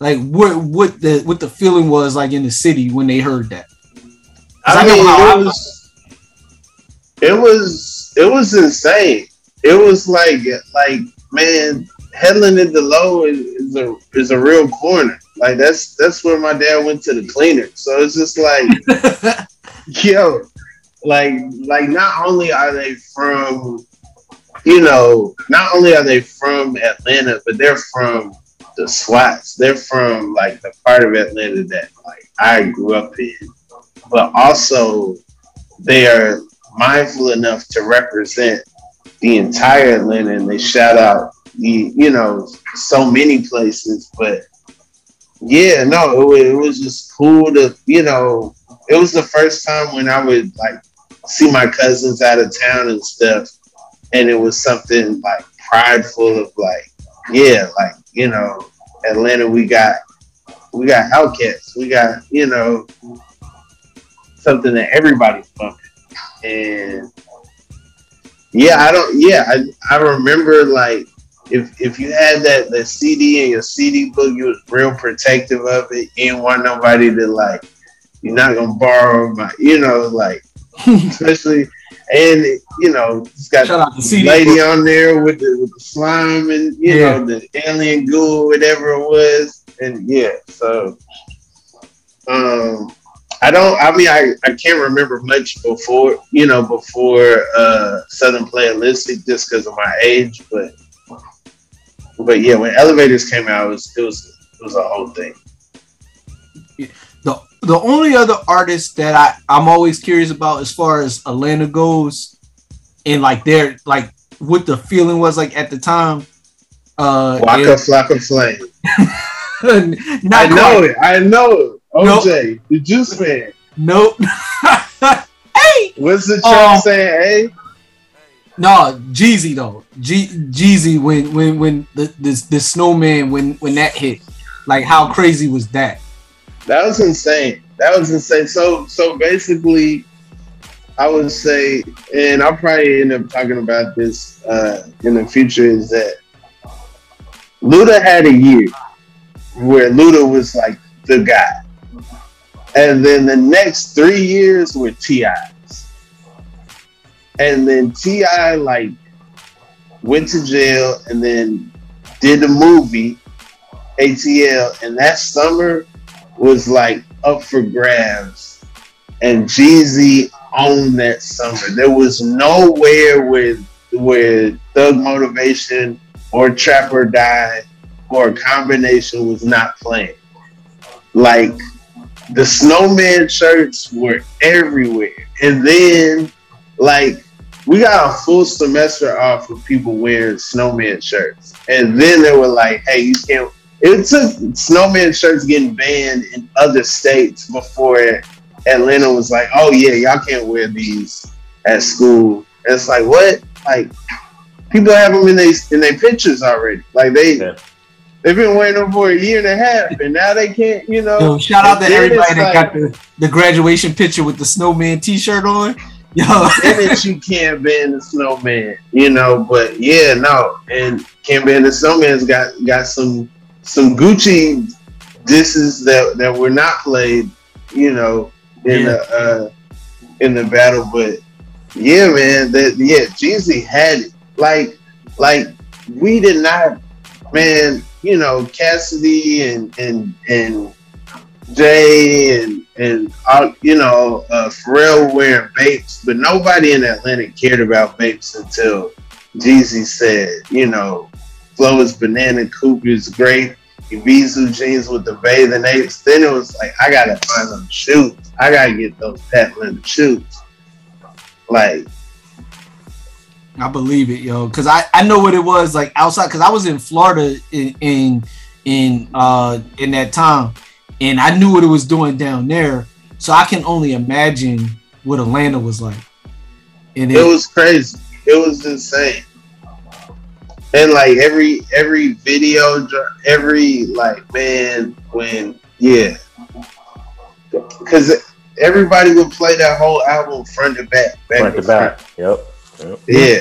like what what the what the feeling was like in the city when they heard that? I I mean, it was, it was, it was insane. It was like, like, man, Headland at Delowe is, is a is a real corner. Like that's that's where my dad went to the cleaner. So it's just like, *laughs* yo, like, like not only are they from, you know, not only are they from Atlanta, but they're from the SWATS. They're from like the part of Atlanta that like I grew up in but also they are mindful enough to represent the entire Atlanta and they shout out the you know so many places but yeah no it it was just cool to you know it was the first time when I would like see my cousins out of town and stuff and it was something like prideful of like yeah like you know Atlanta we got we got outcasts we got you know something that everybody's bumping. And yeah, I don't yeah, I, I remember like if if you had that that CD in your CD book, you was real protective of it. You didn't want nobody to like you're not gonna borrow my you know, like *laughs* especially and you know, it's got the lady on there with the with the slime and you Yeah. know the alien goo, whatever it was. And yeah, so um I don't. I mean, I, I can't remember much before you know before uh, Southern Playalistic just because of my age, but but yeah, when Elevators came out, it was it was it was a whole thing. The only other artist that I I'm always curious about as far as Atlanta goes, and like their like what the feeling was like at the time. Uh, Waka is- Flocka Flame. *laughs* I know it. I know it. Nope. OJ, the Juice Man. Nope. *laughs* hey, What's the track Um, saying? Hey, no, Jeezy though. G Jeezy when when when the the, the snowman when when that hit, like how crazy was that? That was insane. That was insane. So so basically, I would say, and I'll probably end up talking about this uh, in the future, is that Luda had a year where Luda was like the guy. And then the next three years were T.I.'s. And then T.I. like went to jail and then did the movie ATL. And that summer was like up for grabs. And Jeezy owned that summer. There was nowhere with where Thug Motivation or Trap or Die or a combination was not playing. Like the snowman shirts were everywhere. And then like we got a full semester off of people wearing snowman shirts. And then they were like, hey, you can't it took snowman shirts getting banned in other states before Atlanta was like, oh yeah, y'all can't wear these at school. And it's like what? Like people have them in their in their pictures already. Like they they've been wearing them for a year and a half, and now they can't. You know. Yo, shout out to And then everybody that like- got the, the graduation picture with the snowman T-shirt on. *laughs* Yo, then it you can't ban the snowman, you know. But yeah, no, and can't ban the snowman's got got some some Gucci disses that that were not played, you know, in Yeah. the uh, in the battle. But yeah, man, that yeah, Jeezy had it. Like like we did not, man. You know, Cassidy and and and Jay and and uh, you know uh, Pharrell wearing Bapes, but nobody in Atlanta cared about Bapes until Jeezy said, you know, Flow is banana, Cooper is great. Evisu jeans with the bathing apes. Then it was like, I gotta find them shoes. I gotta get those patent shoes. Like, I believe it, yo, because I, I know what it was like outside. Because I was in Florida in in in uh in that time, and I knew what it was doing down there. So I can only imagine what Atlanta was like. And it was crazy. It was insane. And like every every video, every like man, when yeah, because everybody would play that whole album front to back, back Front to back. Yep. yep. Yeah.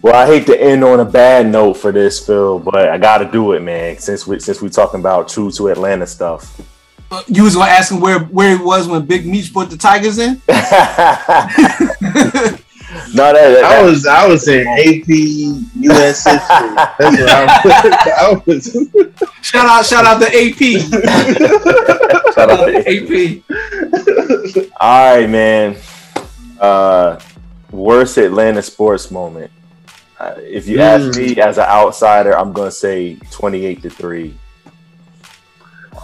Well, I hate to end on a bad note for this, Phil, but I got to do it, man. Since we since we talking about true to Atlanta stuff. Uh, you was gonna ask him where where it was when Big Meech put the Tigers in. *laughs* *laughs* No, that, that- I was I was in AP US history. That's what I was. *laughs* I was shout out, shout out to AP. *laughs* Shout out to AP. All right, man. Uh, worst Atlanta sports moment. Uh, if you ask me as an outsider, I'm gonna say 28 to three.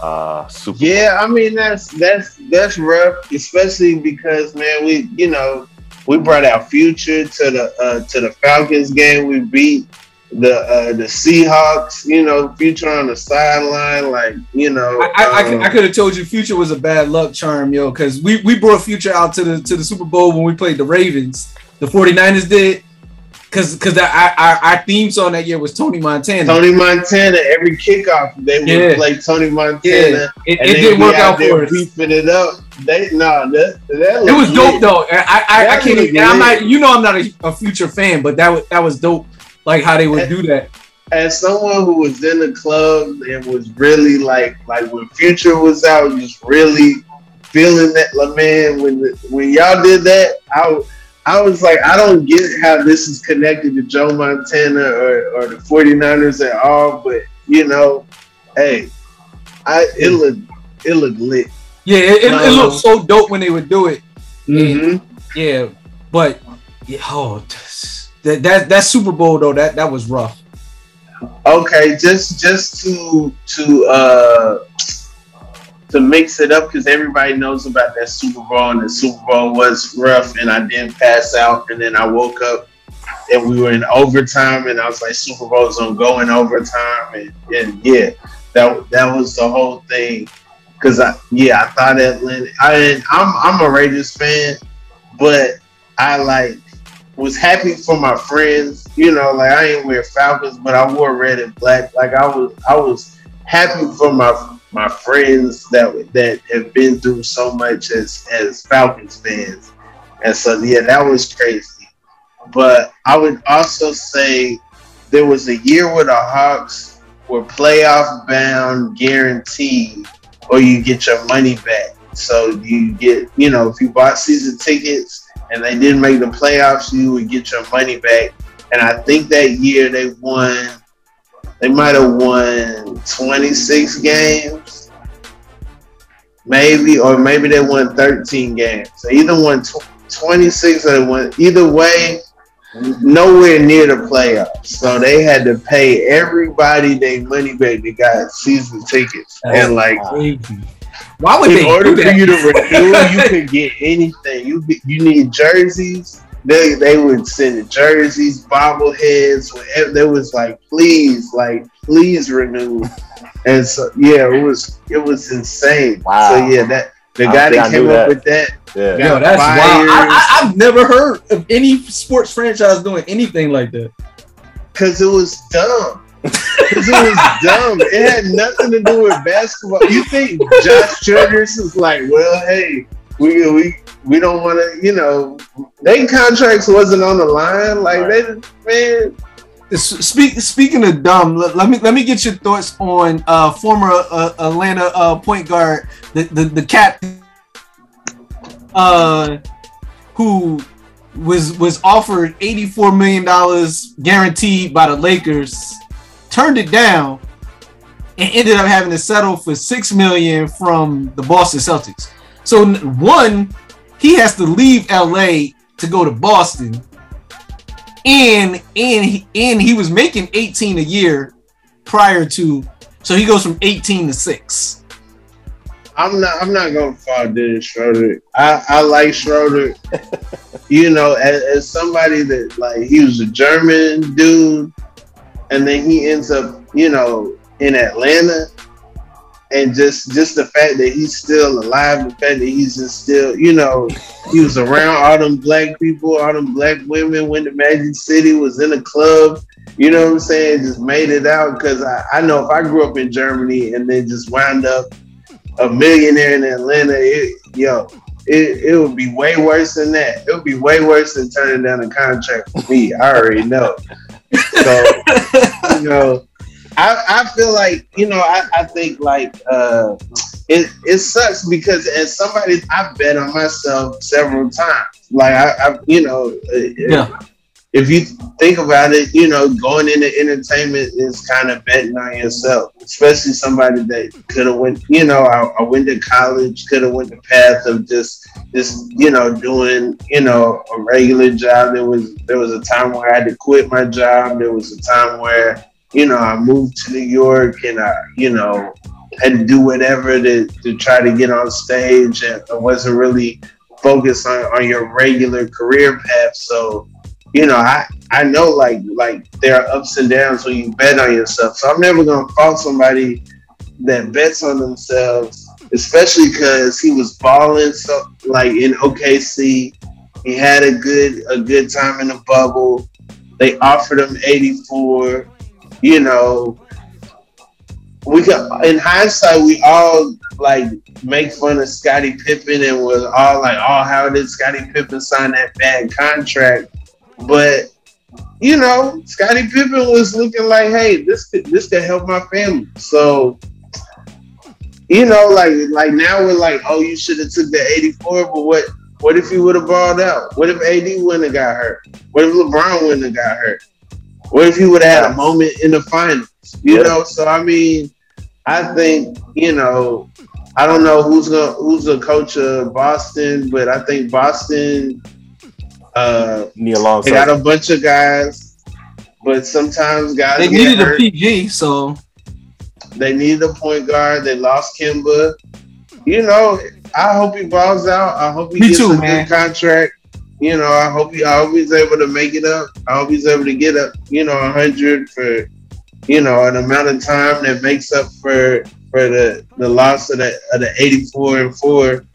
Uh, Super Yeah, I mean that's that's that's rough, especially because man, we you know we brought our future to the uh, to the Falcons game. We beat the uh, the Seahawks. You know, future on the sideline, like you know. I, I, um, I, could have told you Future was a bad luck charm, yo, because we, we brought Future out to the to the Super Bowl when we played the Ravens. The 49ers did. Because because our, our, our theme song that year was Tony Montana. Tony Montana. Every kickoff, they would Yeah. play Tony Montana. Yeah. It- it didn't work out there for us. Beefing it up. They no, that that It was looked dope lit. though. I I, I can't. Even, I'm not. You know, I'm not a, a Future fan, but that was that was dope. Like how they would do that. as someone who was in the club and was really like like when Future was out, just really feeling that like, man when the, when y'all did that, I I was like I don't get how this is connected to Joe Montana or, or the 49ers at all, but you know, hey, I it looked it looked lit. Yeah, it, it, it Um, looked so dope when they would do it. Mhm. Yeah, but yeah, oh, that that that Super Bowl though that that was rough. Okay, just just to to uh to mix it up because everybody knows about that Super Bowl and the Super Bowl was rough and I didn't pass out and then I woke up and we were in overtime and I was like Super Bowl's on gonna go in overtime and, and yeah that that was the whole thing because I yeah I thought Atlanta I I'm I'm a Raiders fan but I like was happy for my friends. You know, like I ain't wear Falcons, but I wore red and black. Like I was, I was happy for my my friends that that have been through so much as as Falcons fans. And so yeah, that was crazy. But I would also say there was a year where the Hawks were playoff bound guaranteed, or you get your money back. So you get, you know, if you bought season tickets and they didn't make the playoffs, you would get your money back. And I think that year they won, they might have won 26 games, maybe, or maybe they won 13 games. So either won 26 or they won, either way, nowhere near the playoffs. So they had to pay everybody their money back that got season tickets. And like, Why would in they order do for you to renew, *laughs* you could get anything. You you need jerseys. They they would send the jerseys, bobbleheads, whatever. They was like, please, like, please renew. *laughs* And so yeah, it was it was insane. Wow. So yeah, that the guy that came up that. with that. Yeah. Yo, that's wild. I, I, I've never heard of any sports franchise doing anything like that. Cause it was dumb. Cause it was dumb. It had nothing to do with basketball. You think Josh Childress is like, well, hey, we we we don't want to, you know, their contracts wasn't on the line. Like they, man, Speak, speaking of dumb, let, let me let me get your thoughts on uh, former uh, Atlanta uh, point guard, the the, the captain, uh, who was was offered eighty four million dollars guaranteed by the Lakers, turned it down, and ended up having to settle for six million from the Boston Celtics. So one, he has to leave LA to go to Boston and and he, and he was making 18 a year prior to, so he goes from 18 to six. I'm not. I'm not gonna fault Dennis Schroeder. I, I like Schroeder. *laughs* you know, as, as somebody that like he was a German dude, and then he ends up, you know, in Atlanta, and just just the fact that he's still alive, the fact that he's just still, you know, he was around all them black people, all them black women, went to Magic City, was in a club. You know what I'm saying? Just made it out because I, I know if I grew up in Germany and then just wound up a millionaire in Atlanta, it, yo, it, it would be way worse than that. It would be way worse than turning down a contract for me. I already know. So, you know, I, I feel like, you know, I, I think like uh it, it sucks because as somebody I've bet on myself several times. Like I, I you know, Yeah. If you think about it, you know, going into entertainment is kind of betting on yourself, especially somebody that could have went, you know, I, I went to college, could have went the path of just, just, you know, doing, you know, a regular job. There was, there was a time where I had to quit my job. There was a time where, you know, I moved to New York and I, you know, had to do whatever to, to try to get on stage and I wasn't really focused on, on your regular career path. So, you know, I I know like like there are ups and downs when you bet on yourself. So I'm never gonna fault somebody that bets on themselves, especially because he was balling so like in OKC. He had a good a good time in the bubble. They offered him 84. You know, we can in hindsight we all like make fun of Scottie Pippen and was all like, oh, how did Scottie Pippen sign that bad contract? But you know, Scottie Pippen was looking like, hey, this could this could help my family. So, you know, like like now we're like, oh, you should have took the 84, but what what if he would have balled out? What if AD wouldn't have got hurt? What if LeBron wouldn't have got hurt? What if he would have had a moment in the finals? You Yeah. know, so I mean, I think, you know, I don't know who's gonna who's the coach of Boston, but I think Boston uh Neil Long. they got a bunch of guys, but sometimes guys They get needed a. PG, so They needed a point guard. They lost Kemba. You know, I hope he balls out. I hope he Me gets too, a man. good contract. You know, I hope he I hope he's able to make it up. I hope he's able to get up, you know, a hundred for you know, an amount of time that makes up for for the the loss of the of the eighty four and four.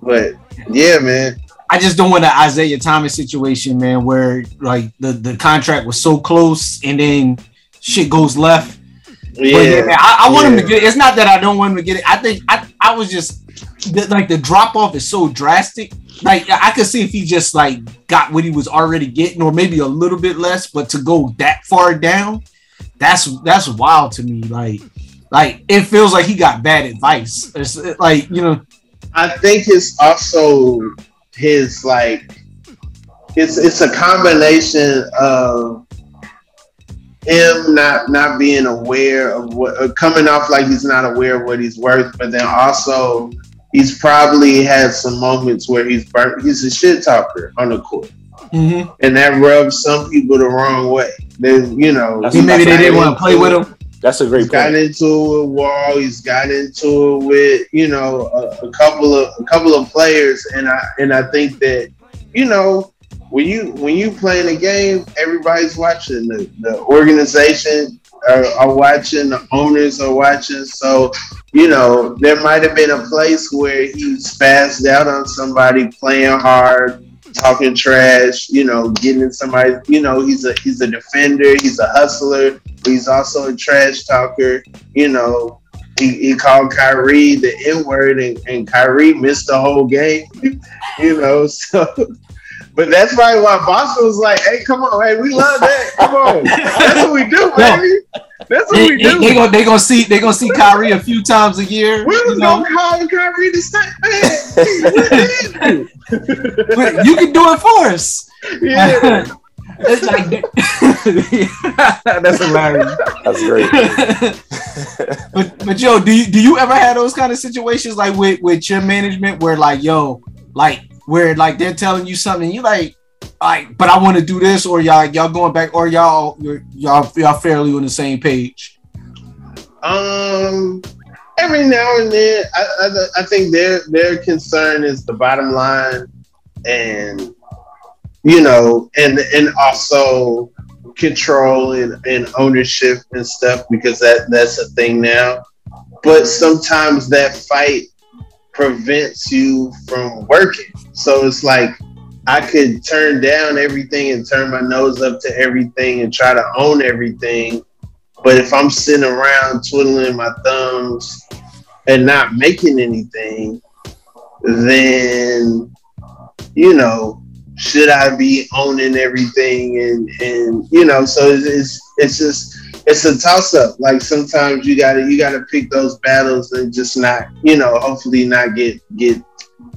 But yeah, man. I just don't want the Isaiah Thomas situation, man, where like the, the contract was so close and then shit goes left. But Yeah. man, I, I want him to get it. It's not that I don't want him to get it. I think I, I was just the, like the drop off is so drastic. Like I could see if he just like got what he was already getting, or maybe a little bit less, but to go that far down, that's that's wild to me. Like like it feels like he got bad advice. It's like you know, I think it's also his like it's it's a combination of him not not being aware of what uh, coming off like he's not aware of what he's worth, but then also he's probably had some moments where he's burnt he's a shit talker on the court. mhm. And that rubs some people the wrong way. Then you know That's- maybe they didn't want to play with him. That's a great He's point. into a with Wall. He's gotten into it with you know a, a couple of a couple of players, and I and I think that you know when you when you playing a game, everybody's watching. The, the organization are, are watching. The owners are watching. So you know there might have been a place where he spazzed out on somebody playing hard. Talking trash, you know, getting in somebody, you know, he's a he's a defender, he's a hustler, he's also a trash talker. You know, he, he called Kyrie the N word, and, and Kyrie missed the whole game. *laughs* you know, *laughs* so. But that's probably why Boston was like, "Hey, come on, hey, we love that. Come on, *laughs* that's what we do, baby. That's what They, we do. they gonna they gonna see they gonna see Kyrie a few times a year. we You, was know? gonna call Kyrie to stay, man. You can do it for us. yeah, It's like *laughs* that's hilarious. That's great. *laughs* but but yo, do you do you ever have those kind of situations like with with your management where like yo, like where like they're telling you something, you like, like, but I want to do this, or y'all y'all going back, or y'all you're, y'all y'all fairly on the same page. Um, every now and then, I, I, I think their their concern is the bottom line, and you know, and and also control and, and ownership and stuff because that that's a thing now. But sometimes that fight prevents you from working. So it's like I could turn down everything and turn my nose up to everything and try to own everything. But if I'm sitting around twiddling my thumbs and not making anything, then you know, should I be owning everything and and you know, so it's it's just it's a toss up. Like sometimes you gotta you gotta pick those battles and just not, you know, hopefully not get get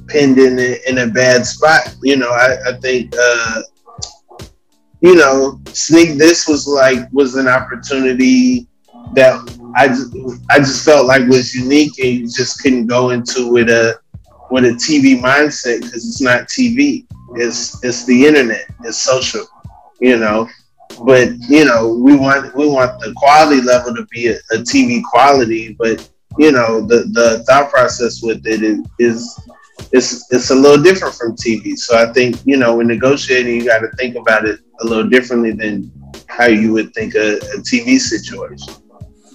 pinned in a, in a bad spot. You know, I, I think uh you know, sneak this was like was an opportunity that I just I just felt like was unique and you just couldn't go into with a with a TV mindset because it's not TV. It's it's the internet. It's social. You know, but you know we want we want the quality level to be a, a TV quality, but you know the the thought process with it is, is it's it's a little different from TV. So I think you know when negotiating, you got to think about it a little differently than how you would think a, a TV situation.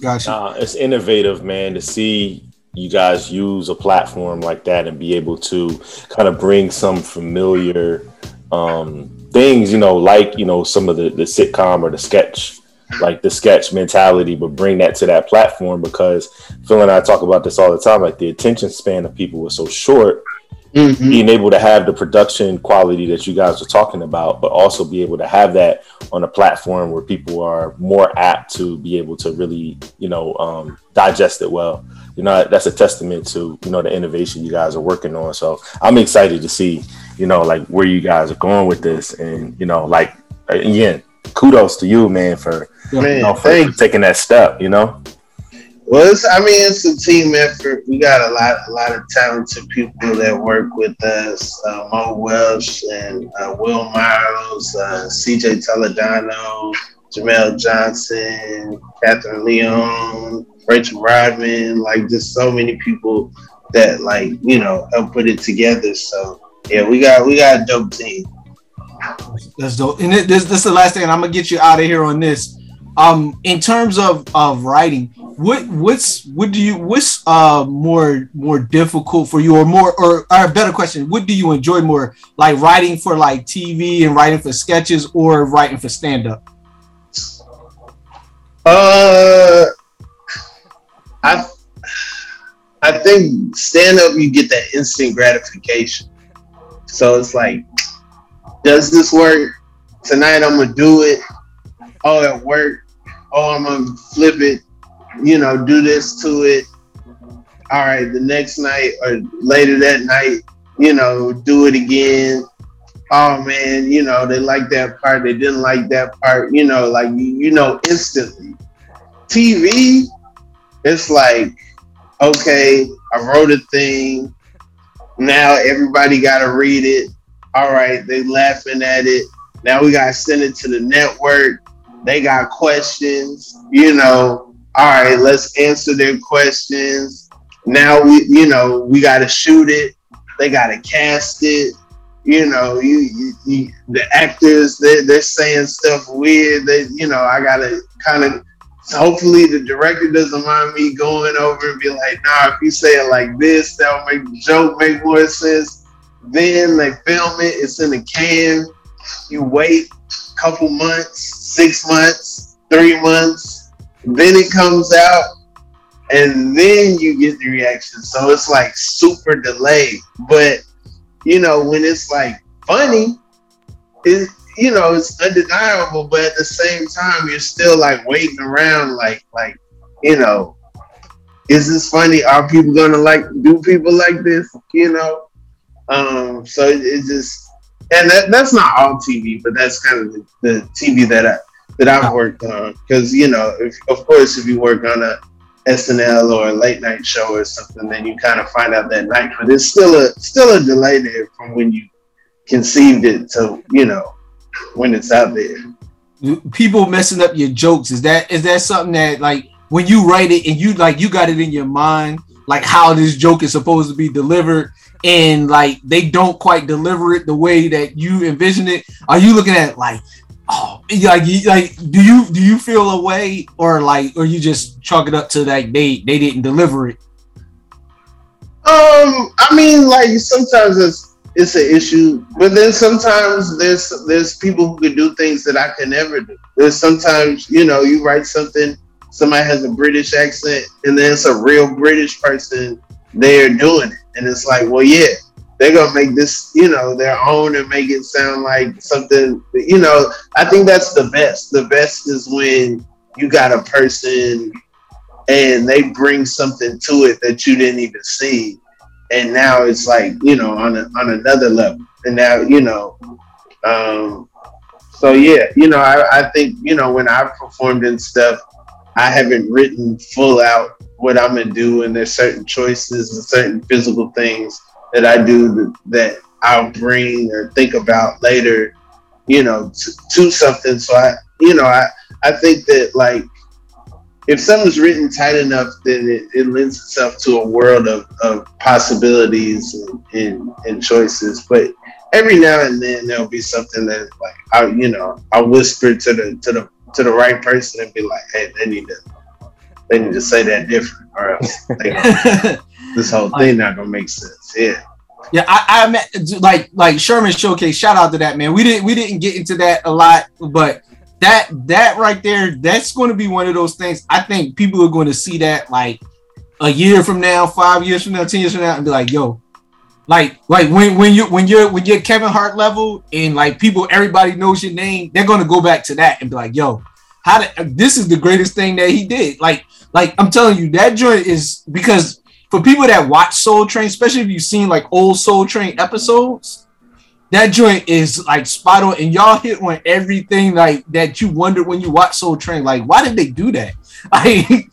Gotcha. Uh, it's innovative, man, to see you guys use a platform like that and be able to kind of bring some familiar um, things, you know, like you know some of the the sitcom or the sketch, like the sketch mentality, but bring that to that platform because Phil and I talk about this all the time. Like the attention span of people was so short. Mm-hmm. Being able to have the production quality that you guys are talking about, but also be able to have that on a platform where people are more apt to be able to really, you know, um, digest it well. You know, that's a testament to you know the innovation you guys are working on. So I'm excited to see, you know, like where you guys are going with this, and you know, like again, kudos to you, man, for Man, you know, for, taking that step. You know, Well, it's, I mean, it's a team effort. We got a lot, a lot of talented people that work with us. Uh, Mo Welsh and uh, Will Miles, uh, CJ Toledano, Jamel Johnson, Catherine Leon, Rachel Rodman. Like, just so many people that, like, you know, help put it together. So, yeah, we got, we got a dope team. That's dope. And this, this is the last thing, I'm gonna get you out of here on this. Um, in terms of of writing, what what's what do you what's uh more more difficult for you, or more or, or a better question, what do you enjoy more, like writing for like TV and writing for sketches, or writing for stand up? Uh, I I think stand up you get that instant gratification. So it's like, does this work tonight? I'm gonna do it. Oh, it worked. Oh, I'm gonna flip it. You know, do this to it. All right, the next night or later that night, you know, do it again. Oh man, you know, they like that part, they didn't like that part, you know, like you, know instantly. TV, it's like, okay, I wrote a thing. Now everybody gotta read it. All right, they laughing at it. Now we gotta send it to the network. They got questions, you know. All right, let's answer their questions. Now we, you know, we gotta shoot it. They gotta cast it. You know, you, you, you the actors they they're saying stuff weird. They, you know, I gotta kind of hopefully the director doesn't mind me going over and be like, nah, if you say it like this, that'll make the joke make more sense. Then they film it, it's in a can. You wait a couple months, six months, three months, then it comes out, and then you get the reaction. So it's like super delayed. But you know, when it's like funny, it you know, it's undeniable, but at the same time, you're still like waiting around, like, like, you know, is this funny? Are people gonna like do people like this? You know, um, so it, it just, and that, that's not all TV, but that's kind of the, the TV that I that I've worked on. Because you know, if, of course, if you work on a SNL or a late night show or something, then you kind of find out that night. But it's still a still a delay there from when you conceived it to you know when it's out there. people messing up your jokes is that is that something that like when you write it and you like you got it in your mind like how this joke is supposed to be delivered and like they don't quite deliver it the way that you envision it are you looking at like oh like like do you do you feel a way or like or you just chalk it up to like they they didn't deliver it Um, I mean, like sometimes it's it's an issue, but then sometimes there's there's people who can do things that I can never do. There's sometimes you know you write something, somebody has a British accent, and then it's a real British person they're doing it, and it's like, well, yeah, they're gonna make this you know their own and make it sound like something. You know, I think that's the best. The best is when you got a person and they bring something to it that you didn't even see and now it's like you know on a, on another level and now you know um so yeah you know I, I think you know when i've performed and stuff i haven't written full out what i'm gonna do and there's certain choices and certain physical things that i do that, i'll bring or think about later you know to, to something so i you know i i think that like if something's written tight enough, then it, it lends itself to a world of, of possibilities and, and, and choices. But every now and then there'll be something that like I you know I whisper to the to the to the right person and be like, hey, they need to they need to say that different, or else *laughs* this whole thing not gonna make sense. Yeah. Yeah, I, I met like like Sherman Showcase. Shout out to that man. We didn't we didn't get into that a lot, but that that right there, that's going to be one of those things. I think people are going to see that like a year from now, five years from now, ten years from now, and be like, "Yo, like like when when you when you're when you're Kevin Hart level and like people everybody knows your name, they're going to go back to that and be like, "Yo, how did this is the greatest thing that he did?" Like like I'm telling you, that joint is because for people that watch Soul Train, especially if you've seen like old Soul Train episodes, that joint is like spot on, and y'all hit on everything like that you wonder when you watch Soul Train. Like, why did they do that? *laughs* Like,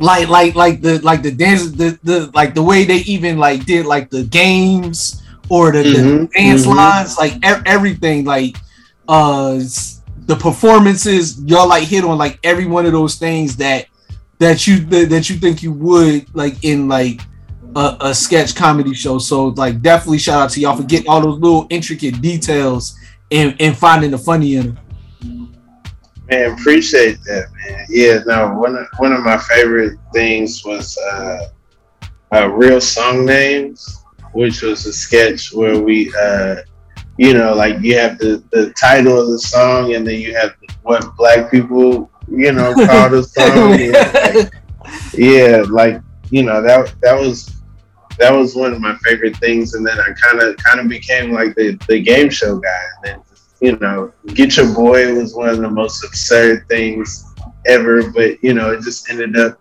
like, like, like the like the dance, the the like the way they even like did like the games or the, the Mhm, dance mhm. lines, like e- everything, like uh the performances. Y'all like hit on like every one of those things that that you that, you think you would like in like a, a sketch comedy show. So like definitely shout out to y'all for getting all those little intricate details and, and finding the funny in them. Man, appreciate that, man. Yeah, no, one of one of my favorite things was uh, uh real song names, which was a sketch where we uh you know, like you have the, the title of the song and then you have what black people, you know, call the song. Yeah, like, yeah, like, you know, that that was that was one of my favorite things. And then I kinda kinda became like the, the game show guy. And then you know, Get Your Boy was one of the most absurd things ever, but you know, it just ended up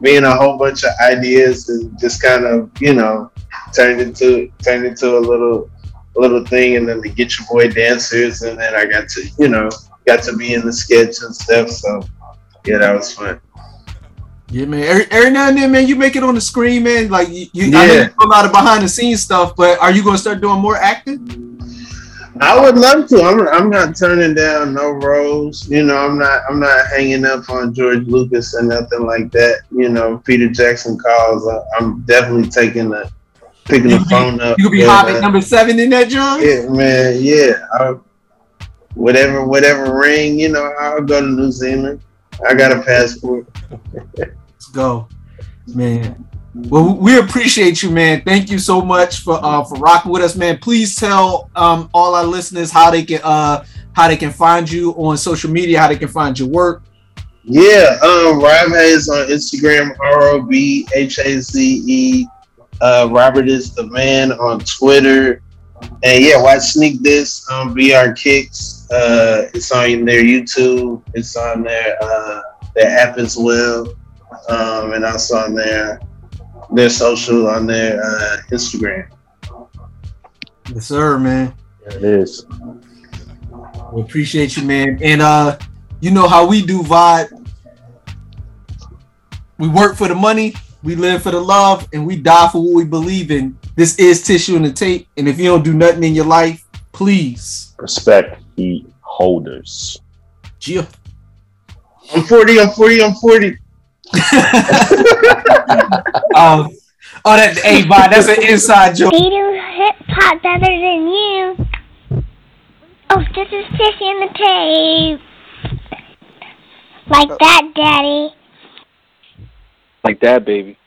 being a whole bunch of ideas and just kind of, you know, turned into turned into a little little thing. And then the Get Your Boy dancers. And then I got to, you know, got to be in the sketch and stuff. So yeah, that was fun. Yeah, man. Every, every now and then, man, you make it on the screen, man. Like you, you I know Yeah. you do a lot of behind the scenes stuff, but are you gonna start doing more acting? I would love to. I'm I'm not turning down no roles. You know, I'm not I'm not hanging up on George Lucas or nothing like that. You know, Peter Jackson calls. I- I'm definitely taking the picking the phone up. You could be Yeah, Hobbit number seven in that joint. Yeah, man. Yeah. I, whatever whatever ring. You know, I'll go to New Zealand. I got a passport. Let's go, man. Well, we appreciate you, man. Thank you so much for uh for rocking with us, man. Please tell um all our listeners how they can uh how they can find you on social media, how they can find your work. Yeah, um, Rob Haze on Instagram, R O B H A Z E. Uh, Robert is the man on Twitter. And yeah, watch Sneak This on BR Kicks. Uh, it's on their YouTube. It's on their uh, their app as well, um, and also on their their social on their uh, Instagram. Yes, sir, man. There it is. We appreciate you, man. And uh, you know how we do vibe. We work for the money, we live for the love, and we die for what we believe in. This is tissue and the tape. And if you don't do nothing in your life, please Respect. Heat holders. Gio. I'm 40, I'm 40, I'm 40. *laughs* Um, oh, that hey, Bob, that's an inside joke. They do hip hop better than you. Oh, this is Fishy in the tape. Like that, Daddy. Like that, baby.